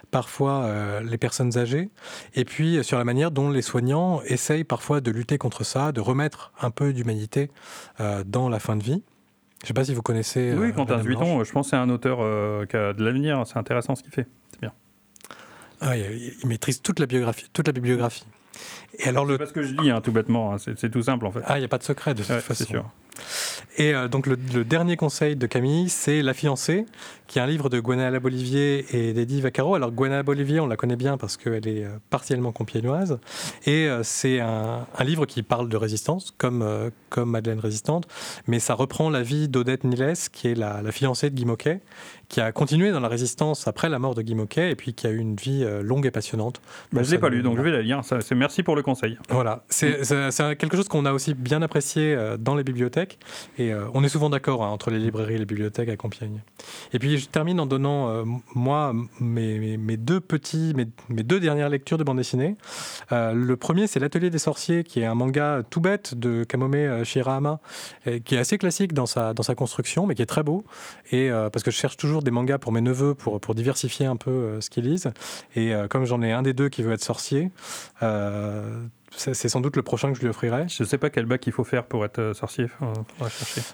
parfois euh, les personnes âgées, et puis sur la manière dont les soignants essayent parfois de lutter contre ça, de remettre un peu d'humanité euh, dans la fin de vie. Je sais pas si vous connaissez. euh, oui, La Quentin. Vuitton, je pense que c'est un auteur euh, qui a de l'avenir. C'est intéressant ce qu'il fait. C'est bien. Ah, il, il maîtrise toute la biographie, toute la bibliographie. Et alors le C'est parce que je lis, hein, tout bêtement. hein. C'est tout simple, en fait. ah, il n'y a pas de secret de toute Ouais, façon. c'est sûr. Et euh, donc le, le dernier conseil de Camille, c'est La fiancée, qui est un livre de Gwenaëlla Bolivier et d'Eddie Vaccaro. Alors Gwenaëlla Bolivier, on la connaît bien parce qu'elle est euh, partiellement compiègnoise. Et euh, c'est un, un livre qui parle de résistance, comme, comme Madeleine Résistante, mais ça reprend la vie d'Odette Niles, qui est la, la fiancée de Guy Moquet, qui a continué dans la résistance après la mort de Guy Moquet, et puis qui a eu une vie longue et passionnante. Bah, je l'ai ça pas lu, donc je vais la lire. Ça, merci pour le voilà, c'est c'est- quelque chose qu'on a aussi bien apprécié euh, dans les bibliothèques et euh, on est souvent d'accord hein, entre les librairies et les bibliothèques à Compiègne. Et puis je termine en donnant euh, moi mes, mes- mes deux petits, mes, mes deux dernières lectures de bande dessinée. Euh, le premier c'est l'Atelier des sorciers qui est un manga tout bête de Kamome Shirahama et qui est assez classique dans sa, dans sa construction mais qui est très beau et euh, parce que je cherche toujours des mangas pour mes neveux pour, pour diversifier un peu ce qu'ils lisent. Et comme j'en ai un des deux qui veut être sorcier, c'est sans doute le prochain que je lui offrirai. Je ne sais pas quel bac il faut faire pour être euh, sorcier.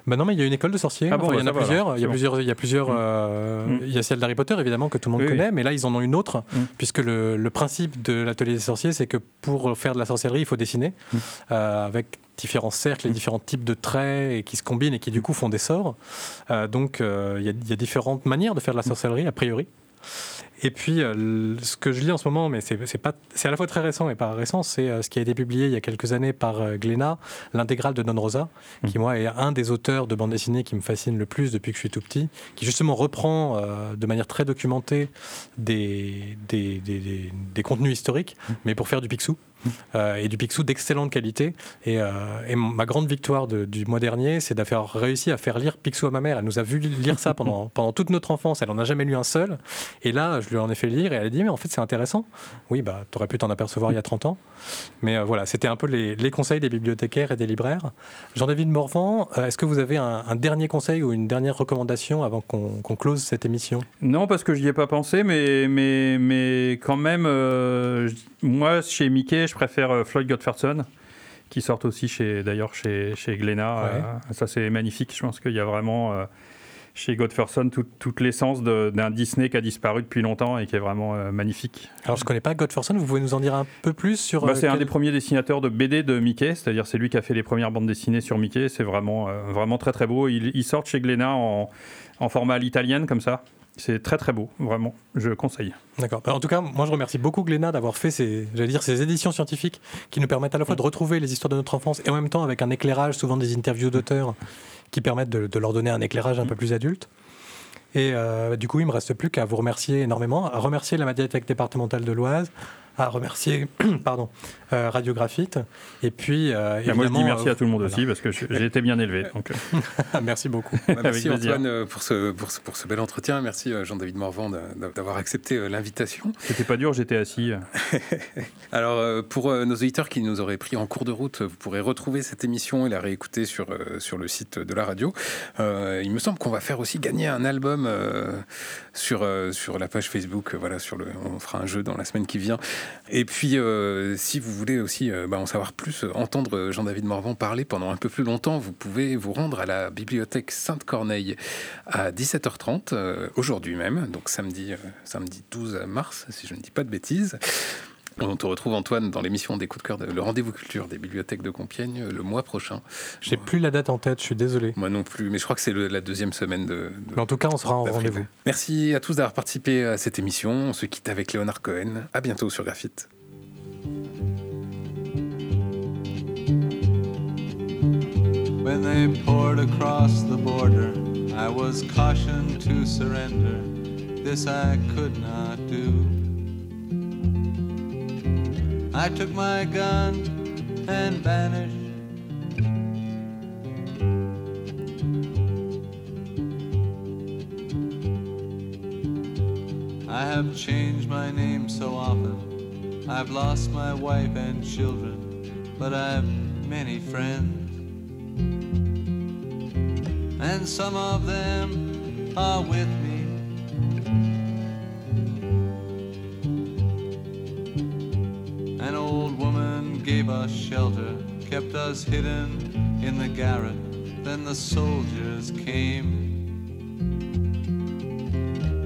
Bah non, mais il y a une école de sorciers. Ah bon, il y en a plusieurs. Il y a plusieurs. Il y a plusieurs. Il y a celle d'Harry Potter évidemment que tout le monde connaît, mais là ils en ont une autre mm. puisque le, principe de l'atelier des sorciers, c'est que pour faire de la sorcellerie, il faut dessiner mm. euh, avec différents cercles et mm. différents types de traits et qui se combinent et qui du coup font des sorts. Euh, donc il y, a différentes manières de faire de la sorcellerie a priori. Et puis, euh, ce que je lis en ce moment, mais c'est à la fois très récent et pas récent, c'est euh, ce qui a été publié il y a quelques années par euh, Glénat, l'intégrale de Don Rosa, qui mmh. moi est un des auteurs de bande dessinée qui me fascine le plus depuis que je suis tout petit, qui justement reprend de manière très documentée des, des, des, des contenus historiques, mmh. mais pour faire du pixou. Euh, et du Picsou d'excellente qualité. Et, euh, ma grande victoire du mois dernier, c'est d'avoir réussi à faire lire Picsou à ma mère. Elle nous a vu lire ça pendant, pendant toute notre enfance. Elle n'en a jamais lu un seul. Et là, je lui en ai fait lire et elle a dit Mais en fait, c'est intéressant. Oui, bah, tu aurais pu t'en apercevoir il y a 30 ans. Mais euh, voilà, c'était un peu les, conseils des bibliothécaires et des libraires. Jean-David Morvan, est-ce que vous avez un, dernier conseil ou une dernière recommandation avant qu'on close cette émission? Non, parce que je n'y ai pas pensé, mais, mais, mais quand même, moi, chez Mickey, je préfère euh, Floyd Godfredson qui sort aussi chez d'ailleurs chez, chez Glénat. Euh, ça c'est magnifique. Je pense qu'il y a vraiment euh, chez Godfredson toute l'essence d'un Disney qui a disparu depuis longtemps et qui est vraiment magnifique. Alors je ne connais pas Godfredson, vous pouvez nous en dire un peu plus sur... Bah, c'est un des premiers dessinateurs de BD de Mickey, c'est-à-dire c'est lui qui a fait les premières bandes dessinées sur Mickey, c'est vraiment, vraiment très très beau. Il, il sort chez Glénat en, en format à l'italienne comme ça. C'est très très beau, vraiment. Je conseille. D'accord. Bah, en tout cas, moi je remercie beaucoup Glénat d'avoir fait ces, dire, ces éditions scientifiques qui nous permettent à la fois de retrouver les histoires de notre enfance et en même temps avec un éclairage, souvent des interviews d'auteurs qui permettent de, leur donner un éclairage un peu plus adulte. Et euh, du coup, il me reste plus qu'à vous remercier énormément, à remercier la médiathèque départementale de l'Oise, à remercier pardon, euh, Radiographite. Et puis, euh, moi, je dis merci à tout le monde aussi parce que j'ai été bien élevé. Donc... Euh. merci beaucoup. merci Antoine pour ce, pour, ce, pour ce bel entretien. Merci Jean-David Morvan d'avoir accepté l'invitation. C'était pas dur, j'étais assis. Alors, pour nos auditeurs qui nous auraient pris en cours de route, vous pourrez retrouver cette émission et la réécouter sur, sur le site de la radio. il me semble qu'on va faire aussi gagner un album sur, sur la page Facebook. Voilà, sur le, on fera un jeu dans la semaine qui vient. Et puis, si vous voulez aussi euh, bah, en savoir plus, euh, entendre euh, Jean-David Morvan parler pendant un peu plus longtemps, vous pouvez vous rendre à la bibliothèque Sainte-Corneille à 17h30, aujourd'hui même, donc samedi, samedi 12 mars, si je ne dis pas de bêtises. On te retrouve Antoine dans l'émission des coups de cœur, de, le rendez-vous culture des bibliothèques de Compiègne le mois prochain. J'ai plus la date en tête, je suis désolé. Moi non plus, mais je crois que c'est la deuxième semaine de. mais en tout cas, on sera en rendez-vous. Merci à tous d'avoir participé à cette émission. On se quitte avec Léonard Cohen. À bientôt sur Graphite. When they poured across the border, I was cautioned to surrender. This I could not do. I took my gun and vanished. I have changed my name so often. I've lost my wife and children, but I've many friends and some of them are with me. An old woman gave us shelter, kept us hidden in the garret. Then the soldiers came.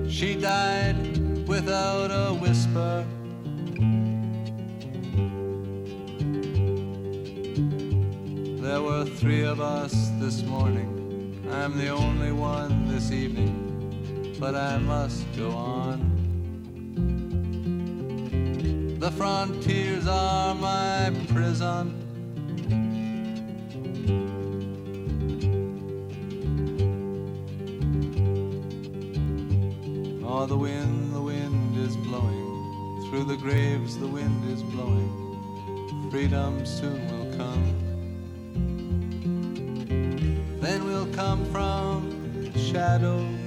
She died without a whisper. There were three of us this morning I'm the only one this evening, but I must go on. The frontiers are my prison. Oh, the wind, the wind is blowing. Through the graves, the wind is blowing. Freedom soon will come. Come from the shadow.